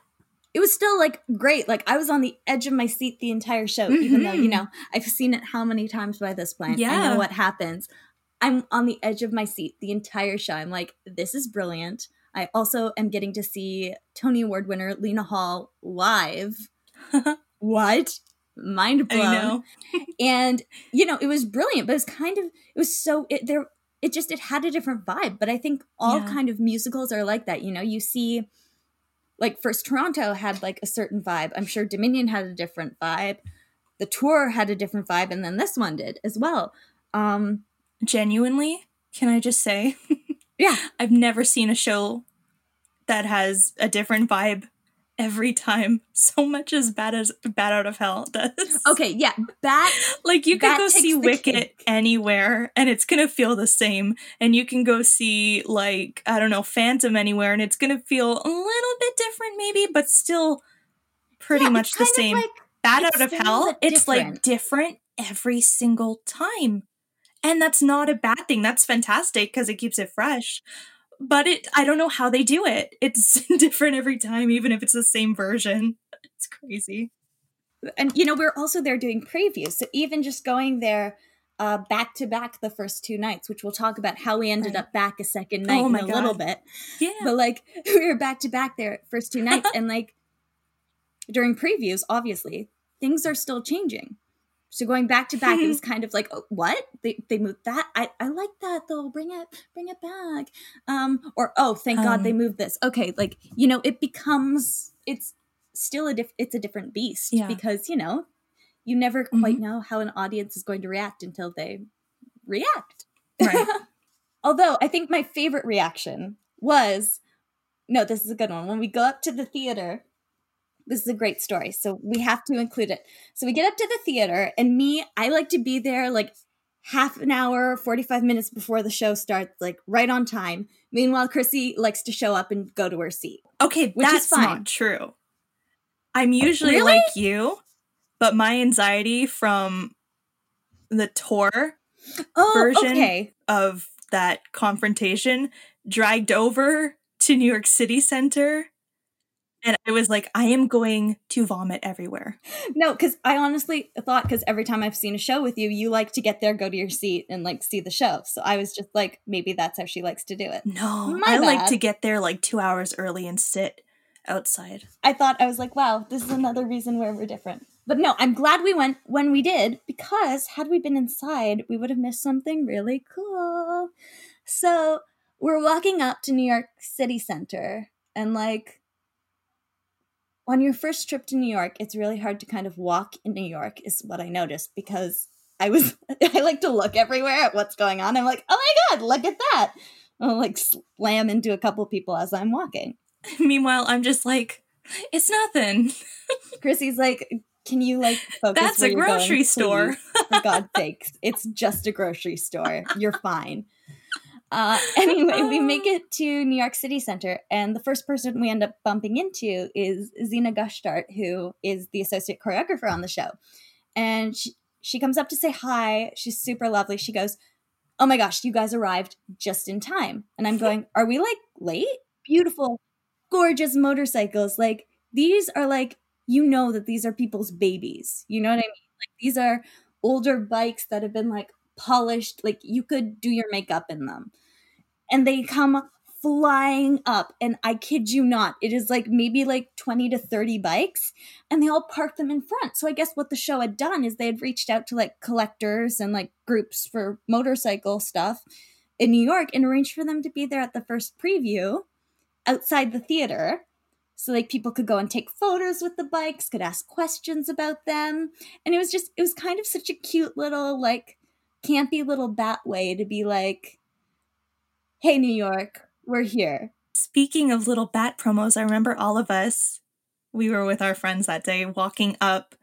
It was still like great. Like I was on the edge of my seat the entire show, even though, you Mhm. know, I've seen it how many times by this point. I know what happens. I'm on the edge of my seat the entire show. I'm like, this is brilliant. I also am getting to see Tony Award winner Lena Hall live. what? Mind blown. And you know it was brilliant but it was kind of it was so it there it just it had a different vibe. But i think all Yeah. kind of musicals are like that you know? You see like first toronto had like a certain vibe. I'm sure dominion had a different vibe. The tour had a different vibe and then this one did as well. Um Genuinely, can I just say, yeah. I've never seen a show that has a different vibe every time so much as bad as Bad Out of Hell does. okay yeah bat Like you can go see Wicked cake. anywhere and it's gonna feel the same. And you can go see like, I don't know, Phantom anywhere and it's gonna feel a little bit different maybe, but still pretty yeah, much the same. like Bad Out of Hell, it's like different every single time. And that's not a bad thing. That's fantastic because it keeps it fresh. But it I don't know how they do it. It's different every time, even if it's the same version. It's crazy. and you know we're also there doing previews so even just going there uh back to back the first two nights which we'll talk about how we ended Right. up back a second night Oh in a little bit Yeah. but like we were back to back there first two nights and like during previews obviously things are still changing so going back to back it was kind of like oh, what they, they moved that I, I like that though bring it bring it back um or oh thank god Um. they moved this okay like you know it becomes it's still a diff- it's a different beast Yeah. because you know you never quite Mhm. know how an audience is going to react until they react Right. Although I think my favorite reaction was no, this is a good one. When we go up to the theater, this is a great story. So we have to include it. So we get up to the theater, and me, I like to be there like half an hour, 45 minutes before the show starts, like right on time. Meanwhile, Chrissy likes to show up and go to her seat. Okay, Which is that's fine. not true. I'm usually Really? like you, but my anxiety from the tour Oh, Version? okay. of that confrontation dragged over to New York City Center. And I was like, I am going to vomit everywhere. No, because I honestly thought because every time I've seen a show with you, you like to get there, go to your seat, and like see the show. So I was just like, maybe that's how she likes to do it. No, My I like to get there like two hours early and sit outside. I thought I was like, wow, this is another reason where we're different. But no, I'm glad we went when we did because had we been inside, we would have missed something really cool. So we're walking up to New York City Center, and like on your first trip to New York, it's really hard to kind of walk in New York, is what I noticed because I was I like to look everywhere at what's going on. I'm like, oh my god, look at that! I'll like slam into a couple people as I'm walking. Meanwhile, I'm just like, it's nothing. Chrissy's like, can you like focus? That's a you're going, grocery store. For God's sakes, it's just a grocery store. You're fine. Uh, anyway, we make it to New York City Center, and the first person we end up bumping into is Xena Gusthart, who is the associate choreographer on the show. And she, she comes up to say hi. She's super lovely. She goes, Oh my gosh, you guys arrived just in time. And I'm going, Are we like late? Beautiful, gorgeous motorcycles. Like, these are like, you know, that these are people's babies. You know what I mean? Like, these are older bikes that have been like polished. Like, you could do your makeup in them and they come flying up. And i kid you not it is like maybe like 20 to 30 bikes and they all park them in front. So i guess what the show had done is they had reached out to like collectors and like groups for motorcycle stuff in new york and arranged for them to be there at the first preview outside the theater. So like people could go and take photos with the bikes could ask questions about them. And it was just it was kind of such a cute little like campy little bat way to be like hey, New York, we're here. Speaking of little bat promos, I remember all of us, we were with our friends that day walking up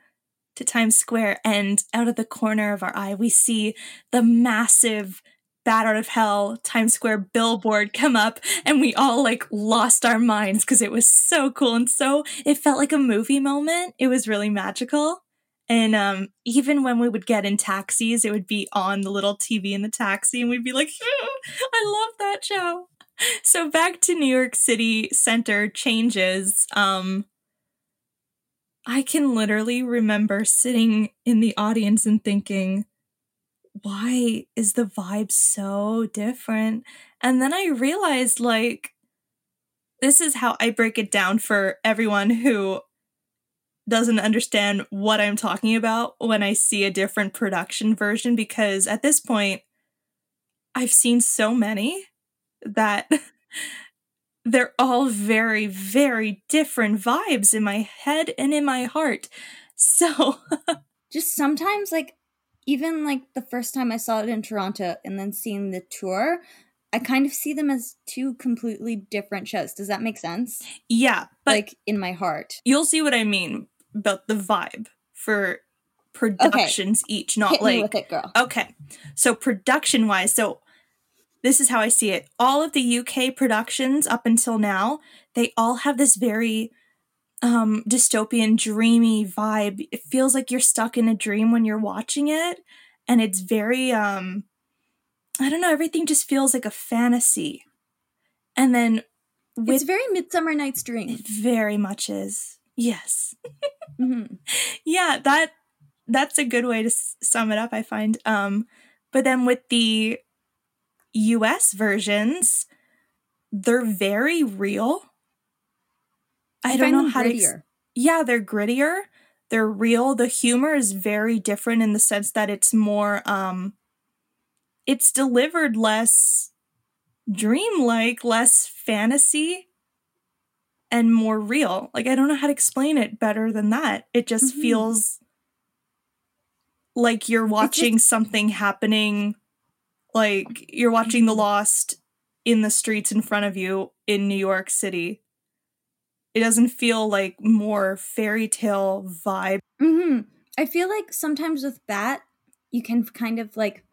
to Times Square, and out of the corner of our eye, we see the massive Bat Out of Hell Times Square billboard come up, and we all like lost our minds because it was so cool and so it felt like a movie moment. It was really magical. And um, even when we would get in taxis, it would be on the little TV in the taxi, and we'd be like, I love that show. So back to New York City Center changes. Um, I can literally remember sitting in the audience and thinking, why is the vibe so different? And then I realized, like, this is how I break it down for everyone who doesn't understand what I'm talking about when I see a different production version because at this point, I've seen so many that they're all very, very different vibes in my head and in my heart. So, just sometimes, like, even like the first time I saw it in Toronto and then seeing the tour, I kind of see them as two completely different shows. Does that make sense? Yeah, but like in my heart. You'll see what I mean about the vibe for productions okay. each, not Hit like it, girl. Okay. So production wise, so this is how I see it. All of the UK productions up until now, they all have this very um dystopian dreamy vibe. It feels like you're stuck in a dream when you're watching it and it's very um I don't know, everything just feels like a fantasy. And then with, it's very Midsummer Night's Dream. It very much is. Yes. mm-hmm. Yeah, that that's a good way to s- sum it up. I find. Um, but then with the U.S. versions, they're very real. I, I don't know how grittier. to. Ex- yeah, they're grittier. They're real. The humor is very different in the sense that it's more. Um, it's delivered less dreamlike, less fantasy and more real. Like I don't know how to explain it better than that. It just mm-hmm. feels like you're watching just- something happening like you're watching The mm-hmm. Lost in the streets in front of you in New York City. It doesn't feel like more fairy tale vibe. hmm I feel like sometimes with that, you can kind of like.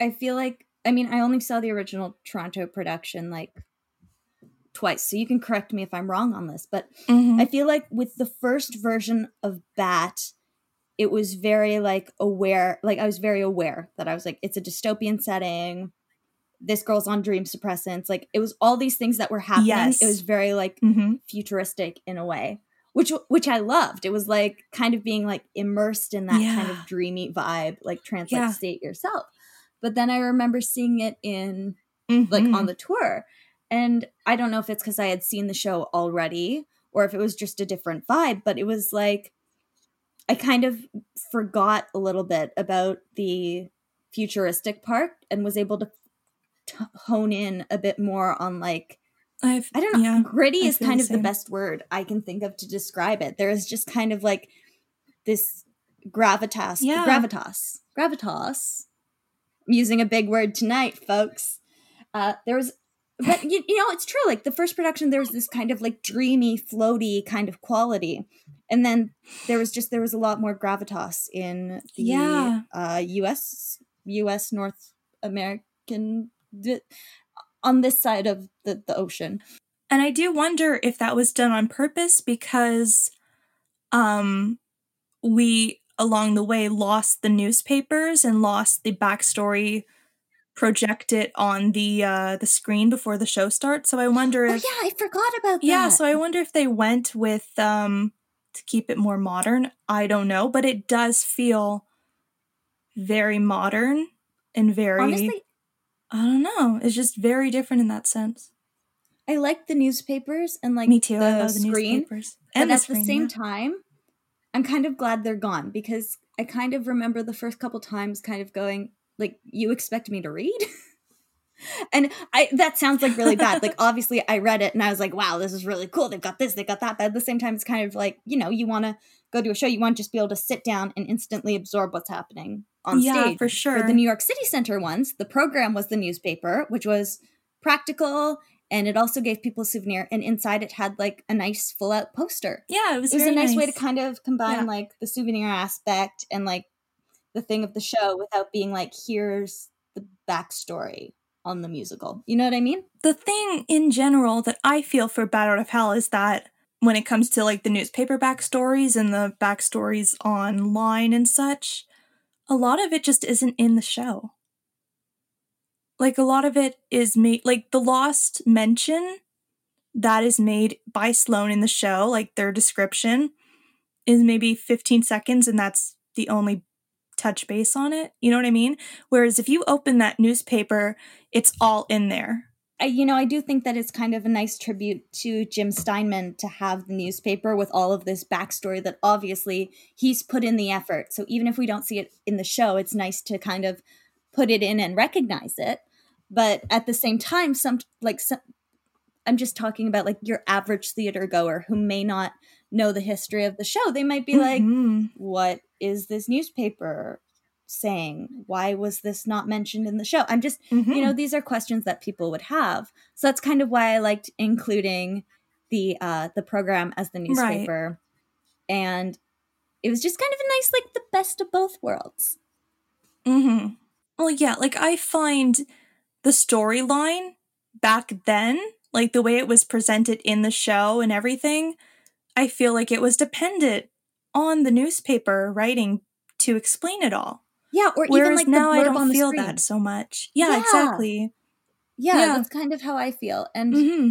I feel like I mean I only saw the original Toronto production like twice, so you can correct me if I'm wrong on this. But mm-hmm. I feel like with the first version of Bat, it was very like aware, like I was very aware that I was like, it's a dystopian setting. This girl's on dream suppressants. Like it was all these things that were happening. Yes. It was very like mm-hmm. futuristic in a way, which which I loved. It was like kind of being like immersed in that yeah. kind of dreamy vibe, like trance like yeah. state yourself. But then I remember seeing it in mm-hmm. like on the tour and I don't know if it's because I had seen the show already or if it was just a different vibe, but it was like I kind of forgot a little bit about the futuristic part and was able to t- hone in a bit more on like I've, I don't know. Yeah, gritty I is kind the of same. the best word I can think of to describe it. There is just kind of like this gravitas, yeah. gravitas, gravitas. I'm using a big word tonight, folks. Uh, there was but you, you know, it's true. Like the first production, there was this kind of like dreamy, floaty kind of quality, and then there was just there was a lot more gravitas in the Yeah. uh, U.S. U.S. North American on this side of the the ocean. And I do wonder if that was done on purpose because um we along the way lost the newspapers and lost the backstory projected on the uh the screen before the show starts. So I wonder Oh if yeah, I forgot about that. Yeah, so I wonder if they went with um to keep it more modern. I don't know, but it does feel very modern and very honestly, I don't know. It's just very different in that sense. I like the newspapers and like Me too. the I love the screen. newspapers. And at the same yeah. time i'm kind of glad they're gone because i kind of remember the first couple times kind of going like you expect me to read and i that sounds like really bad like obviously i read it and i was like wow this is really cool they've got this they've got that but at the same time it's kind of like you know you want to go to a show you want to just be able to sit down and instantly absorb what's happening on yeah, stage for sure. for the New York City Center ones, the program was the newspaper, which was practical and it also gave people a souvenir. And inside it had like a nice full out poster. yeah, it was, It was a very nice, way to kind of combine Yeah. like the souvenir aspect and like the thing of the show without being like, here's the backstory on the musical. You know what I mean? the thing in general that I feel for Out of Hell is that when it comes to like the newspaper backstories and the backstories online and such, a lot of it just isn't in the show. Like a lot of it is made like the lost mention that is made by Sloane in the show, like their description is maybe 15 seconds and that's the only touch base on it. You know what I mean? Whereas if you open that newspaper, it's all in there. I, you know, I do think that it's kind of a nice tribute to Jim Steinman to have the newspaper with all of this backstory that obviously he's put in the effort. So even if we don't see it in the show, it's nice to kind of put it in and recognize it. But at the same time, some like some, I'm just talking about like your average theater goer who may not know the history of the show. They might be like, Mhm. "What is this newspaper saying? Why was this not mentioned in the show?" I'm just you Mhm. know these are questions that people would have so that's kind of why i liked including the uh the program as the newspaper and it was just kind of a nice like the best of both worlds hmm Well, yeah, like I find the storyline back then, like the way it was presented in the show and everything, I feel like it was dependent on the newspaper writing to explain it all. yeah or Whereas even like now I don't on the feel screen. that so much. Yeah, Yeah. exactly. yeah, Yeah. that's kind of how i feel and hmm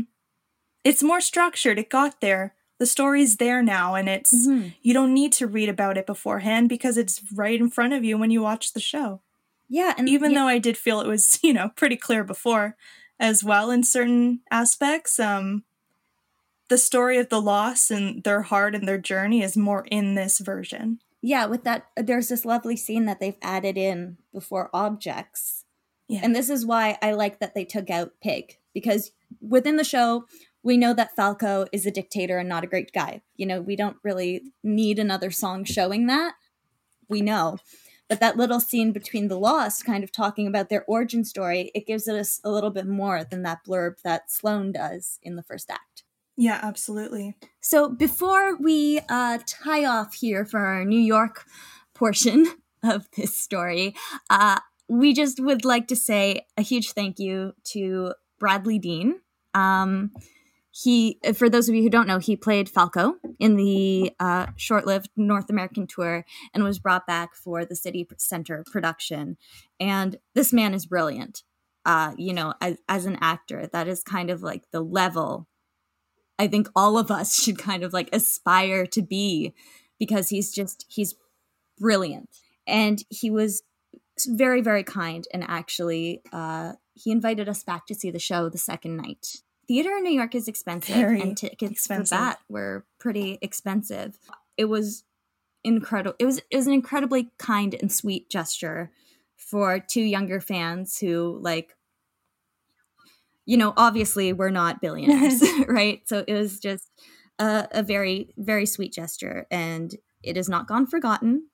It's more structured. It got there. The story's there now, and it's Mhm. you don't need to read about it beforehand because it's right in front of you when you watch the show. yeah and even yeah, though I did feel it was, you know, pretty clear before as well in certain aspects. Um the story of the Lost and their heart and their journey is more in this version. yeah with that there's this lovely scene that they've added in before objects Yeah. And this is why I like that they took out Pig because within the show, we know that Falco is a dictator and not a great guy. You know, we don't really need another song showing that. We know. But that little scene between the Lost, kind of talking about their origin story, it gives us a little bit more than that blurb that Sloane does in the first act. yeah, absolutely. So before we uh, tie off here for our New York portion of this story, uh, we just would like to say a huge thank you to Bradley Dean. Um, he, for those of you who don't know, he played Falco in the uh, short-lived North American tour and was brought back for the City Center production. And this man is brilliant. Uh, you know, as, as an actor, that is kind of like the level I think all of us should kind of like aspire to be because he's just he's brilliant and he was very very kind and actually uh he invited us back to see the show the second night theater in new york is expensive Very and tickets expensive. for that were pretty expensive. It was incredible it was it was an incredibly kind and sweet gesture for two younger fans who like you know obviously we're not billionaires right? So it was just a, a very very sweet gesture and it has not gone forgotten.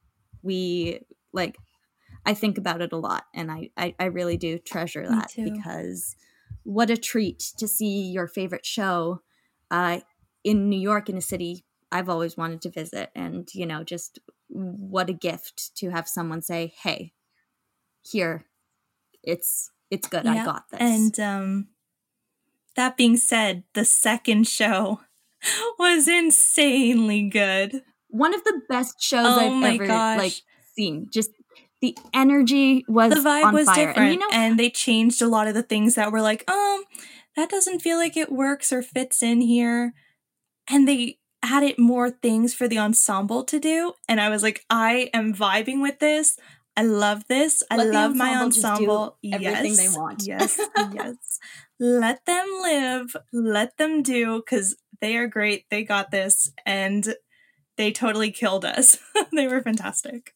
We like i think about it a lot and i i, I really do treasure that because what a treat to see your favorite show uh, in New York in a city I've always wanted to visit. And, you know, just what a gift to have someone say, hey, here, it's it's good. I got this. And um that being said, the second show was insanely good. One of the best shows oh I've ever gosh. like seen. Just the energy was the vibe was fire. different, and, you know, and they changed a lot of the things that were like, um, that doesn't feel like it works or fits in here, and they added more things for the ensemble to do, and I was like, I am vibing with this. I love this. I Let love my ensemble. everything yes, they want. Yes, yes. Let them live. Let them do because they are great. They got this, and they totally killed us. they were fantastic.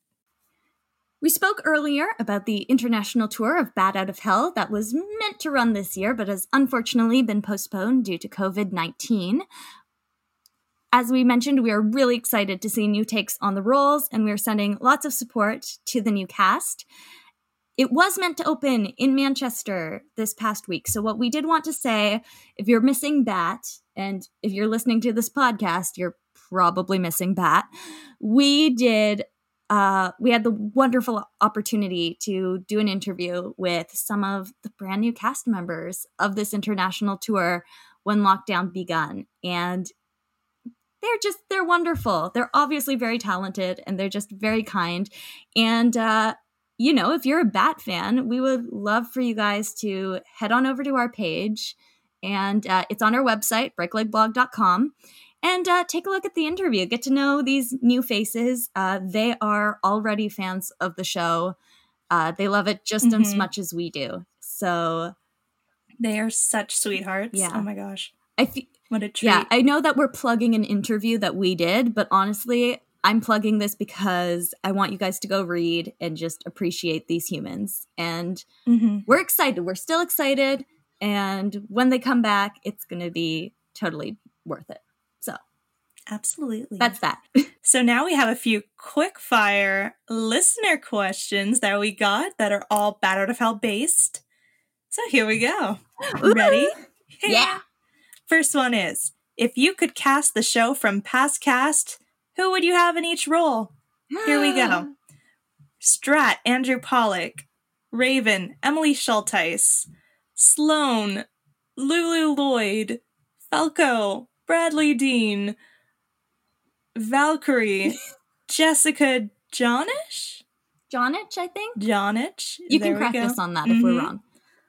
We spoke earlier about the international tour of Bat Out of Hell that was meant to run this year, but has unfortunately been postponed due to COVID 19. As we mentioned, we are really excited to see new takes on the roles, and we are sending lots of support to the new cast. It was meant to open in Manchester this past week. So, what we did want to say if you're missing Bat, and if you're listening to this podcast, you're probably missing Bat, we did uh, we had the wonderful opportunity to do an interview with some of the brand new cast members of this international tour when lockdown begun. And they're just they're wonderful. They're obviously very talented and they're just very kind. And uh you know if you're a bat fan we would love for you guys to head on over to our page. And uh, it's on our website breaklegblog.com and uh, take a look at the interview get to know these new faces uh, they are already fans of the show uh, they love it just mm-hmm. as much as we do so they are such sweethearts yeah oh my gosh I what a treat. Yeah, I know that we're plugging an interview that we did, but honestly, I'm plugging this because I want you guys to go read and just appreciate these humans. And mm-hmm. we're excited. We're still excited. And when they come back, it's going to be totally worth it. So, absolutely. That's that. so, now we have a few quick fire listener questions that we got that are all Bat Out of Hell based. So, here we go. Ready? yeah. First one is if you could cast the show from past cast, who would you have in each role? Here we go. Strat, Andrew Polec. Raven, Emily Schulteis. Sloane, Lulu Lloyd. Falco, Bradley Dean. Valkyrie, Jessica Jonich? Jonich, I think. Jonich. You there can correct us on that mm-hmm. if we're mm-hmm. wrong.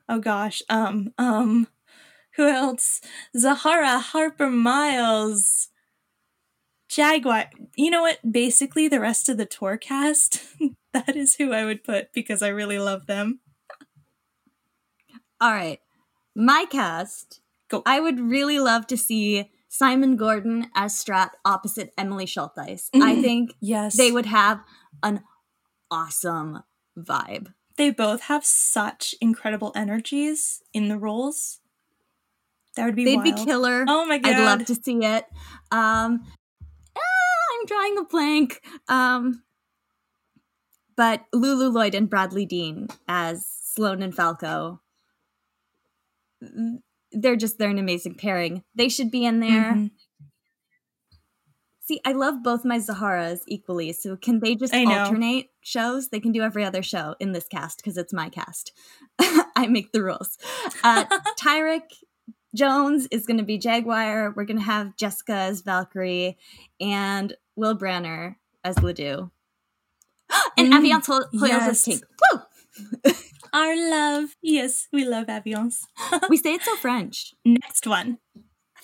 Oh gosh. Um, um, who else? Zahara Harper Miles. Jagwire. You know what? Basically, the rest of the tour cast, that is who I would put because I really love them. All right. My cast. Go. I would really love to see Simon Gordon as Strat opposite Emily Schulteis. I think yes. they would have an awesome vibe. They both have such incredible energies in the roles. That would be They'd wild. be killer. Oh my god. I'd love to see it. Um ah, I'm drawing a blank. Um but Lulu Lloyd and Bradley Dean as Sloane and Falco. They're just they're an amazing pairing. They should be in there. Mm-hmm. See, I love both my Zaharas equally. So can they just alternate shows? They can do every other show in this cast because it's my cast. I make the rules. Uh, Tyrek Jones is going to be Jagwire. We're going to have Jessica as Valkyrie and Will Branner as Ledoux. and mm, Aviance Hoyles yes. as Tink. Woo! Our love. Yes, we love avions. we say it so French. Next one.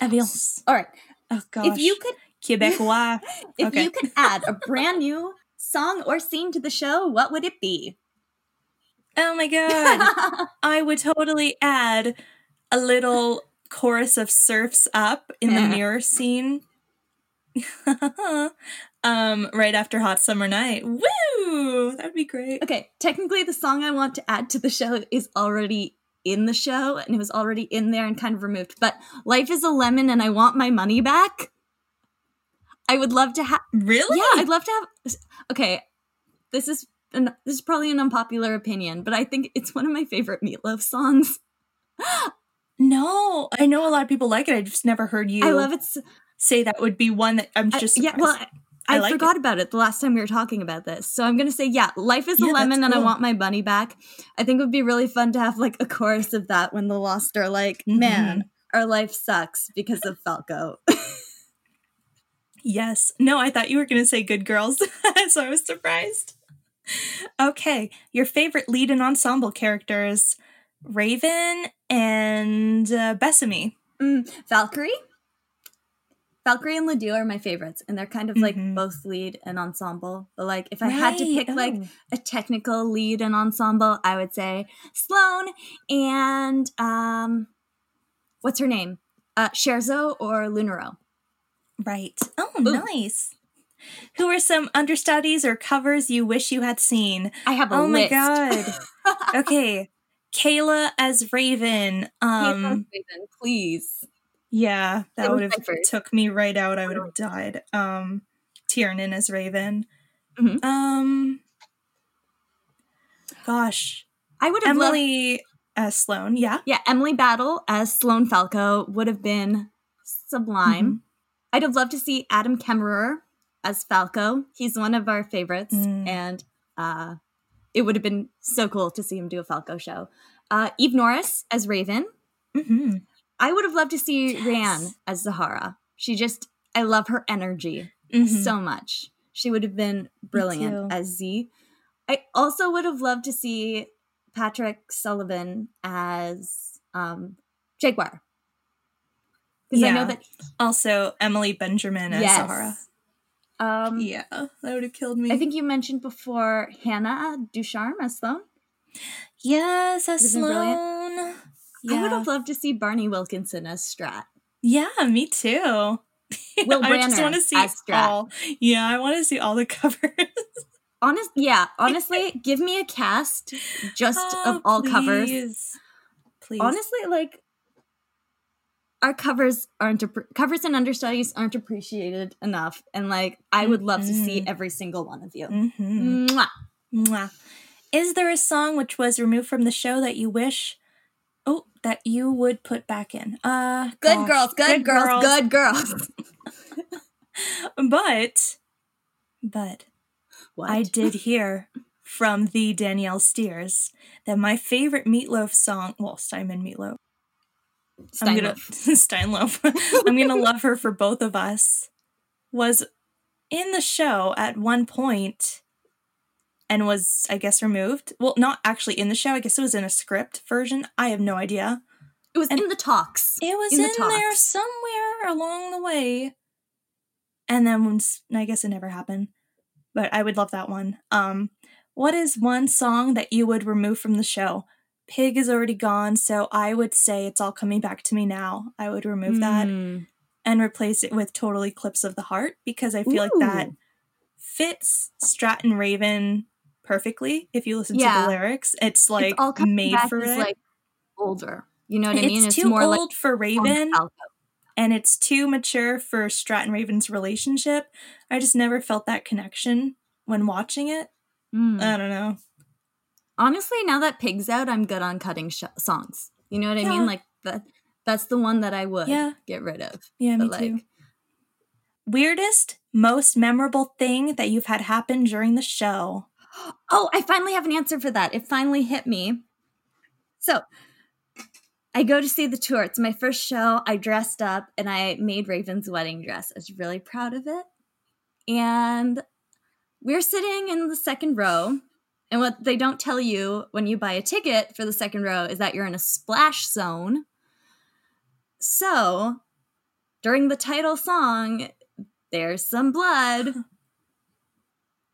Avions. All right. Oh gosh. If you could Quebecois. if okay. you could add a brand new song or scene to the show, what would it be? Oh my god. I would totally add a little chorus of surfs up in the mirror scene. Um, right after Hot Summer Night. Woo! That would be great. Okay, technically the song I want to add to the show is already in the show and it was already in there and kind of removed. But Life is a Lemon and I want my money back. I would love to have Really? Yeah, I'd love to have Okay, this is an, this is probably an unpopular opinion, but I think it's one of my favorite Meatloaf songs. No, I know a lot of people like it. I just never heard you. I love it. say that would be one that I'm I- just yeah, well. I, I like forgot about it the last time we were talking about this. So I'm going to say, yeah, Life is a that's Lemon and I want my money back. I think it would be really fun to have like a chorus of that when the Lost are like, Mhm. man, our life sucks because of Falco. yes. No, I thought you were going to say Good Girls, so I was surprised. Okay, your favorite lead and ensemble characters: Raven and uh, Bessamy. Mm, Valkyrie? Valkyrie and Ledoux are my favorites, and they're kind of like Mhm. both lead and ensemble. But like, if I had to Right, pick like oh. a technical lead and ensemble, I would say Sloane and um, what's her name? Uh, Scherzo or Lunaro. Right. Oh, Ooh. nice. Who are some understudies or covers you wish you had seen? I have a oh list. my god. okay. Kayla as Raven. Um Raven, please. Yeah, that would have took me right out. I would have died. Um Tiernan as Raven. Mhm. Um gosh. I would have loved, Emily as Sloane, yeah. yeah, Emily Battle as Sloane Falco would have been sublime. Mm-hmm. I'd have loved to see Adam Kemmerer as Falco. He's one of our favorites, Mm. and uh, it would have been so cool to see him do a Falco show. Uh, Eve Norris as Raven. hmm I would have loved to see Yes. Rhiann as Zahara. She just, I love her energy. Mhm. so much. She would have been brilliant as Z. I also would have loved to see Patrick Sullivan as um, Jagwire. Because I know that Also Emily Benjamin as yes. Zahara. Um, Yeah, that would have killed me. I think you mentioned before Hannah Ducharme as Sloane. yes, as. Sloane. Yeah. I would have loved to see Barney Wilkinson as Strat. Yeah, me too. Will I just want to see all. Yeah, I want to see all the covers. Honest, yeah. Honestly, give me a cast just Oh, of all covers. please. Please. honestly like our covers aren't covers and understudies aren't appreciated enough and like i would love to see Mhm. every single one of you Mhm. Mwah. Mwah. Is there a song which was removed from the show that you wish? Oh, that you would put back in. Uh, good gosh, girls good, girls, good girls But, but what I did hear from the Danielle Steers that my favorite Meatloaf song, well, Steinman Meatloaf. I'm gonna Steinloaf. Steinloaf. I'm gonna love her for both of us. Was in the show at one point and was, I guess, removed. Well, not actually in the show. I guess it was in a script version. I have no idea. it was and- in the talks It was In in, the there somewhere along the way. And then once I guess it never happened. But I would love that one. Um what is one song that you would remove from the show? Pig is already gone, so I would say it's all coming back to me now. I would remove that Mm. and replace it with Total Eclipse of the Heart because I feel like that Ooh. fits Stratton Raven perfectly. If you listen to the lyrics, it's like it's all made for it. like older you know what i mean? it's too more old like for Raven. And it's too mature for Stratton Raven's relationship. I just never felt that connection when watching it. Mm. I don't know. honestly now that pig's out i'm good on cutting sh- songs you know what i mean like that that's the one that i would Yeah. get rid of Yeah, me but too. Weirdest, most memorable thing that you've had happen during the show. Oh, I finally have an answer for that. It finally hit me. So, I go to see the tour. It's my first show. I dressed up and I made Raven's wedding dress. I was really proud of it. And we're sitting in the second row. And what they don't tell you when you buy a ticket for the second row is that you're in a splash zone. So, during the title song, there's some blood.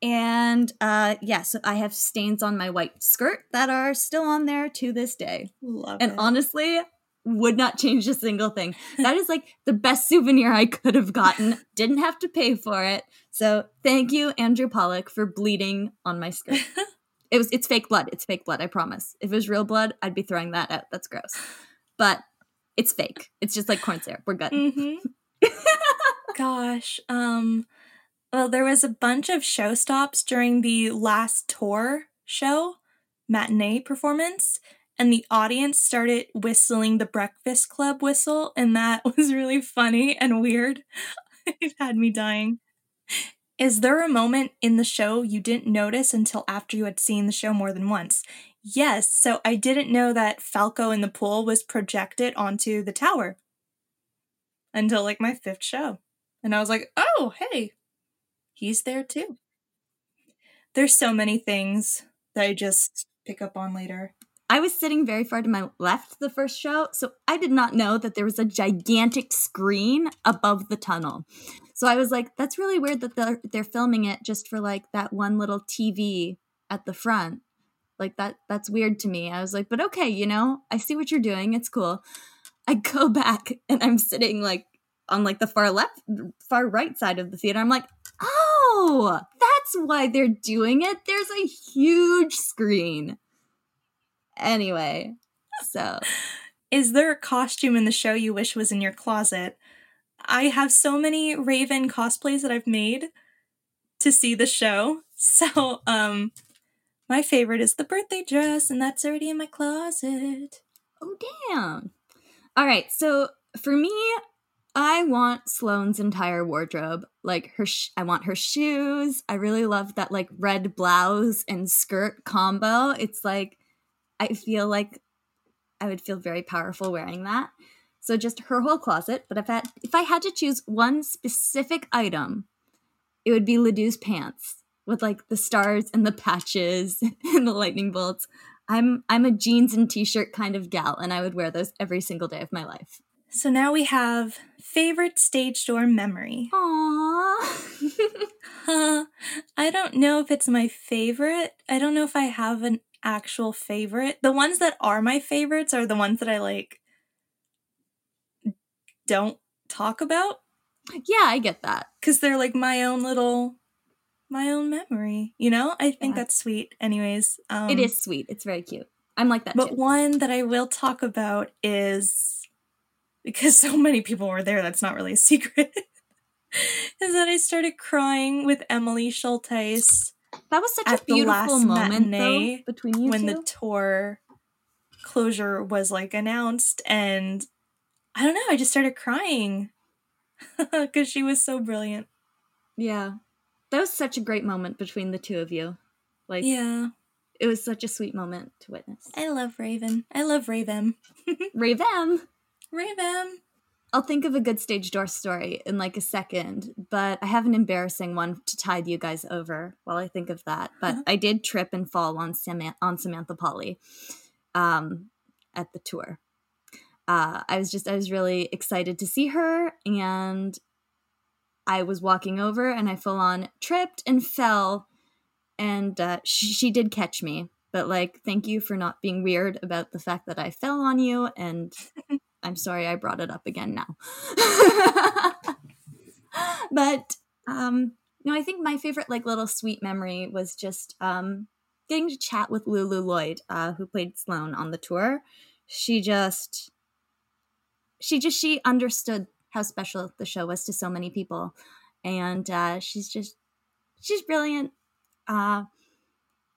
And uh yeah, so I have stains on my white skirt that are still on there to this day. Love it. And it. honestly, would not change a single thing. That is like the best souvenir I could have gotten. Didn't have to pay for it. So thank you, Andrew Polec, for bleeding on my skirt. It was it's fake blood. It's fake blood, I promise. If it was real blood, I'd be throwing that out. That's gross. But it's fake. It's just like corn syrup. We're good. hmm Gosh. Um well there was a bunch of show stops during the last tour show, matinee performance, and the audience started whistling the Breakfast Club whistle, and that was really funny and weird. it had me dying. Is there a moment in the show you didn't notice until after you had seen the show more than once? Yes, so I didn't know that Falco in the pool was projected onto the tower until like my fifth show. And I was like, oh, hey, he's there too. There's so many things that I just pick up on later. I was sitting very far to my left the first show, so I did not know that there was a gigantic screen above the tunnel. So I was like, that's really weird that they're, they're filming it just for like that one little TV at the front. Like that that's weird to me. I was like, but okay, you know, I see what you're doing. It's cool. I go back and I'm sitting like on like the far left far right side of the theater. I'm like, "Oh, that's why they're doing it. There's a huge screen." Anyway, so is there a costume in the show you wish was in your closet? I have so many Raven cosplays that I've made to see the show. So, um my favorite is the birthday dress and that's already in my closet. Oh damn. All right, so for me, I want Sloane's entire wardrobe. Like her sh- I want her shoes. I really love that like red blouse and skirt combo. It's like I feel like I would feel very powerful wearing that. So just her whole closet. But if I, if I had to choose one specific item, it would be Ledoux's pants with like the stars and the patches and the lightning bolts. I'm I'm a jeans and t-shirt kind of gal, and I would wear those every single day of my life. So now we have favorite stage door memory. Aww. uh, I don't know if it's my favorite. I don't know if I have an actual favorite. The ones that are my favorites are the ones that I like don't talk about. Yeah, I get that. Cuz they're like my own little my own memory, you know? I think Yeah. that's sweet. Anyways, um it is sweet. It's very cute. I'm like that But too. one that I will talk about is because so many people were there, that's not really a secret. is that I started crying with Emily Schulteis That was such a beautiful moment though between you when two. the tour closure was like announced and I don't know, I just started crying because she was so brilliant. yeah. That was such a great moment between the two of you. Like Yeah, it was such a sweet moment to witness. I love Raven. I love Raven. Raven. Raven. I'll think of a good stage door story in like a second, but I have an embarrassing one to tide you guys over while I think of that. But Uh-huh. I did trip and fall on Sam- on Samantha Pauly um, at the tour. Uh, I was just I was really excited to see her, and I was walking over and I full on tripped and fell, and uh, she, she did catch me. But like, thank you for not being weird about the fact that I fell on you and I'm sorry I brought it up again now. but um no, I think my favorite like little sweet memory was just um getting to chat with Lulu Lloyd, uh, who played Sloane on the tour. She just she just she understood how special the show was to so many people. And uh she's just she's brilliant. Uh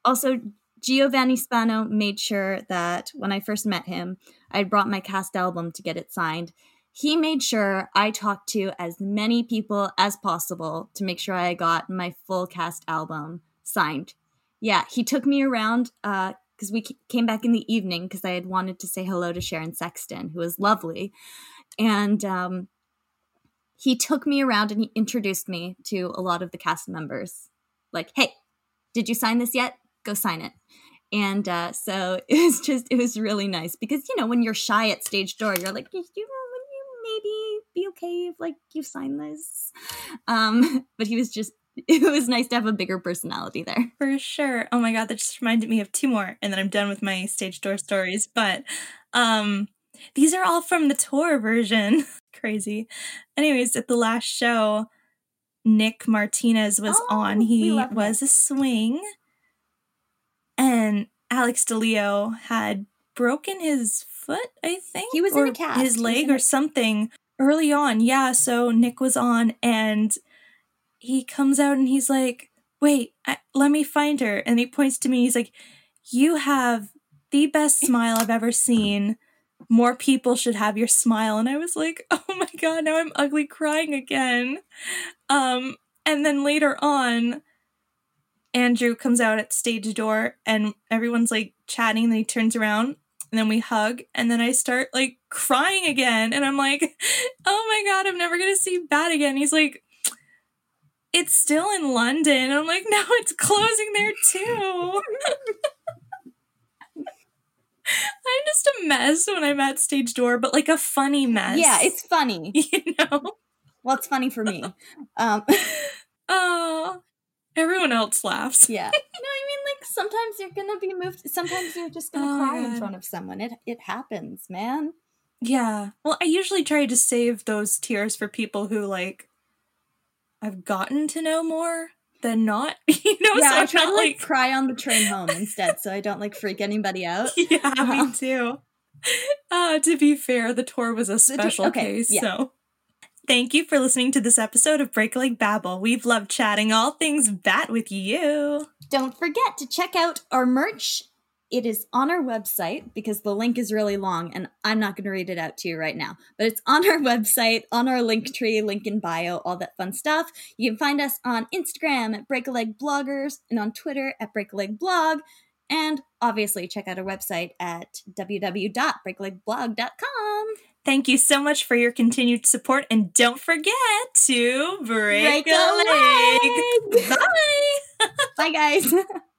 also Giovanni Spano made sure that when I first met him, I brought my cast album to get it signed. He made sure I talked to as many people as possible to make sure I got my full cast album signed. Yeah, he took me around because we came back in the evening because I had wanted to say hello to Sharon Sexton, who was lovely. And um, he took me around and he introduced me to a lot of the cast members. Like, hey, did you sign this yet? Go sign it. And uh, so it was just, it was really nice because, you know, when you're shy at stage door, you're like, you, you, maybe be okay if like you sign this? Um, but he was just, it was nice to have a bigger personality there. For sure. Oh my god, that just reminded me of two more, and then I'm done with my stage door stories. But um these are all from the tour version. Crazy. Anyways, at the last show, Nick Martinez was Oh, on. He was a swing. And Alex DeLeo had broken his foot, I think. He was in a cast. His leg or a- something early on. Yeah, so Nick was on and he comes out and he's like, wait, I, let me find her. And he points to me. He's like, you have the best smile I've ever seen. More people should have your smile. And I was like, oh my god, now I'm ugly crying again. Um, and then later on, Andrew comes out at stage door and everyone's like chatting, and he turns around and then we hug, and then I start like crying again. And I'm like, oh my god, I'm never gonna see Bat again. He's like, it's still in London. I'm like, no, it's closing there too. I'm just a mess when I'm at stage door, but like a funny mess. Yeah, it's funny. you know. Well, it's funny for me. Um, oh, everyone else laughs. yeah. No, I mean, like sometimes you're gonna be moved. Sometimes you're just gonna Oh, cry in front of someone. It it happens, man. Yeah. Well, I usually try to save those tears for people who like I've gotten to know more than not. You know, yeah, so I try not to like cry on the train home instead, so I don't like freak anybody out. Yeah, Uh-huh. me too. Uh, to be fair, the tour was a special okay, case, yeah. so. Thank you for listening to this episode of Break Leg Babble. We've loved chatting all things bat with you. Don't forget to check out our merch. It is on our website because the link is really long and I'm not going to read it out to you right now. But it's on our website, on our link tree, link in bio, all that fun stuff. You can find us on Instagram at Break a Leg Bloggers and on Twitter at Break a Leg Blog. And obviously, check out our website at www.breakalegblog.com. Thank you so much for your continued support, and don't forget to break, Break a a leg. leg. Bye. Bye, guys.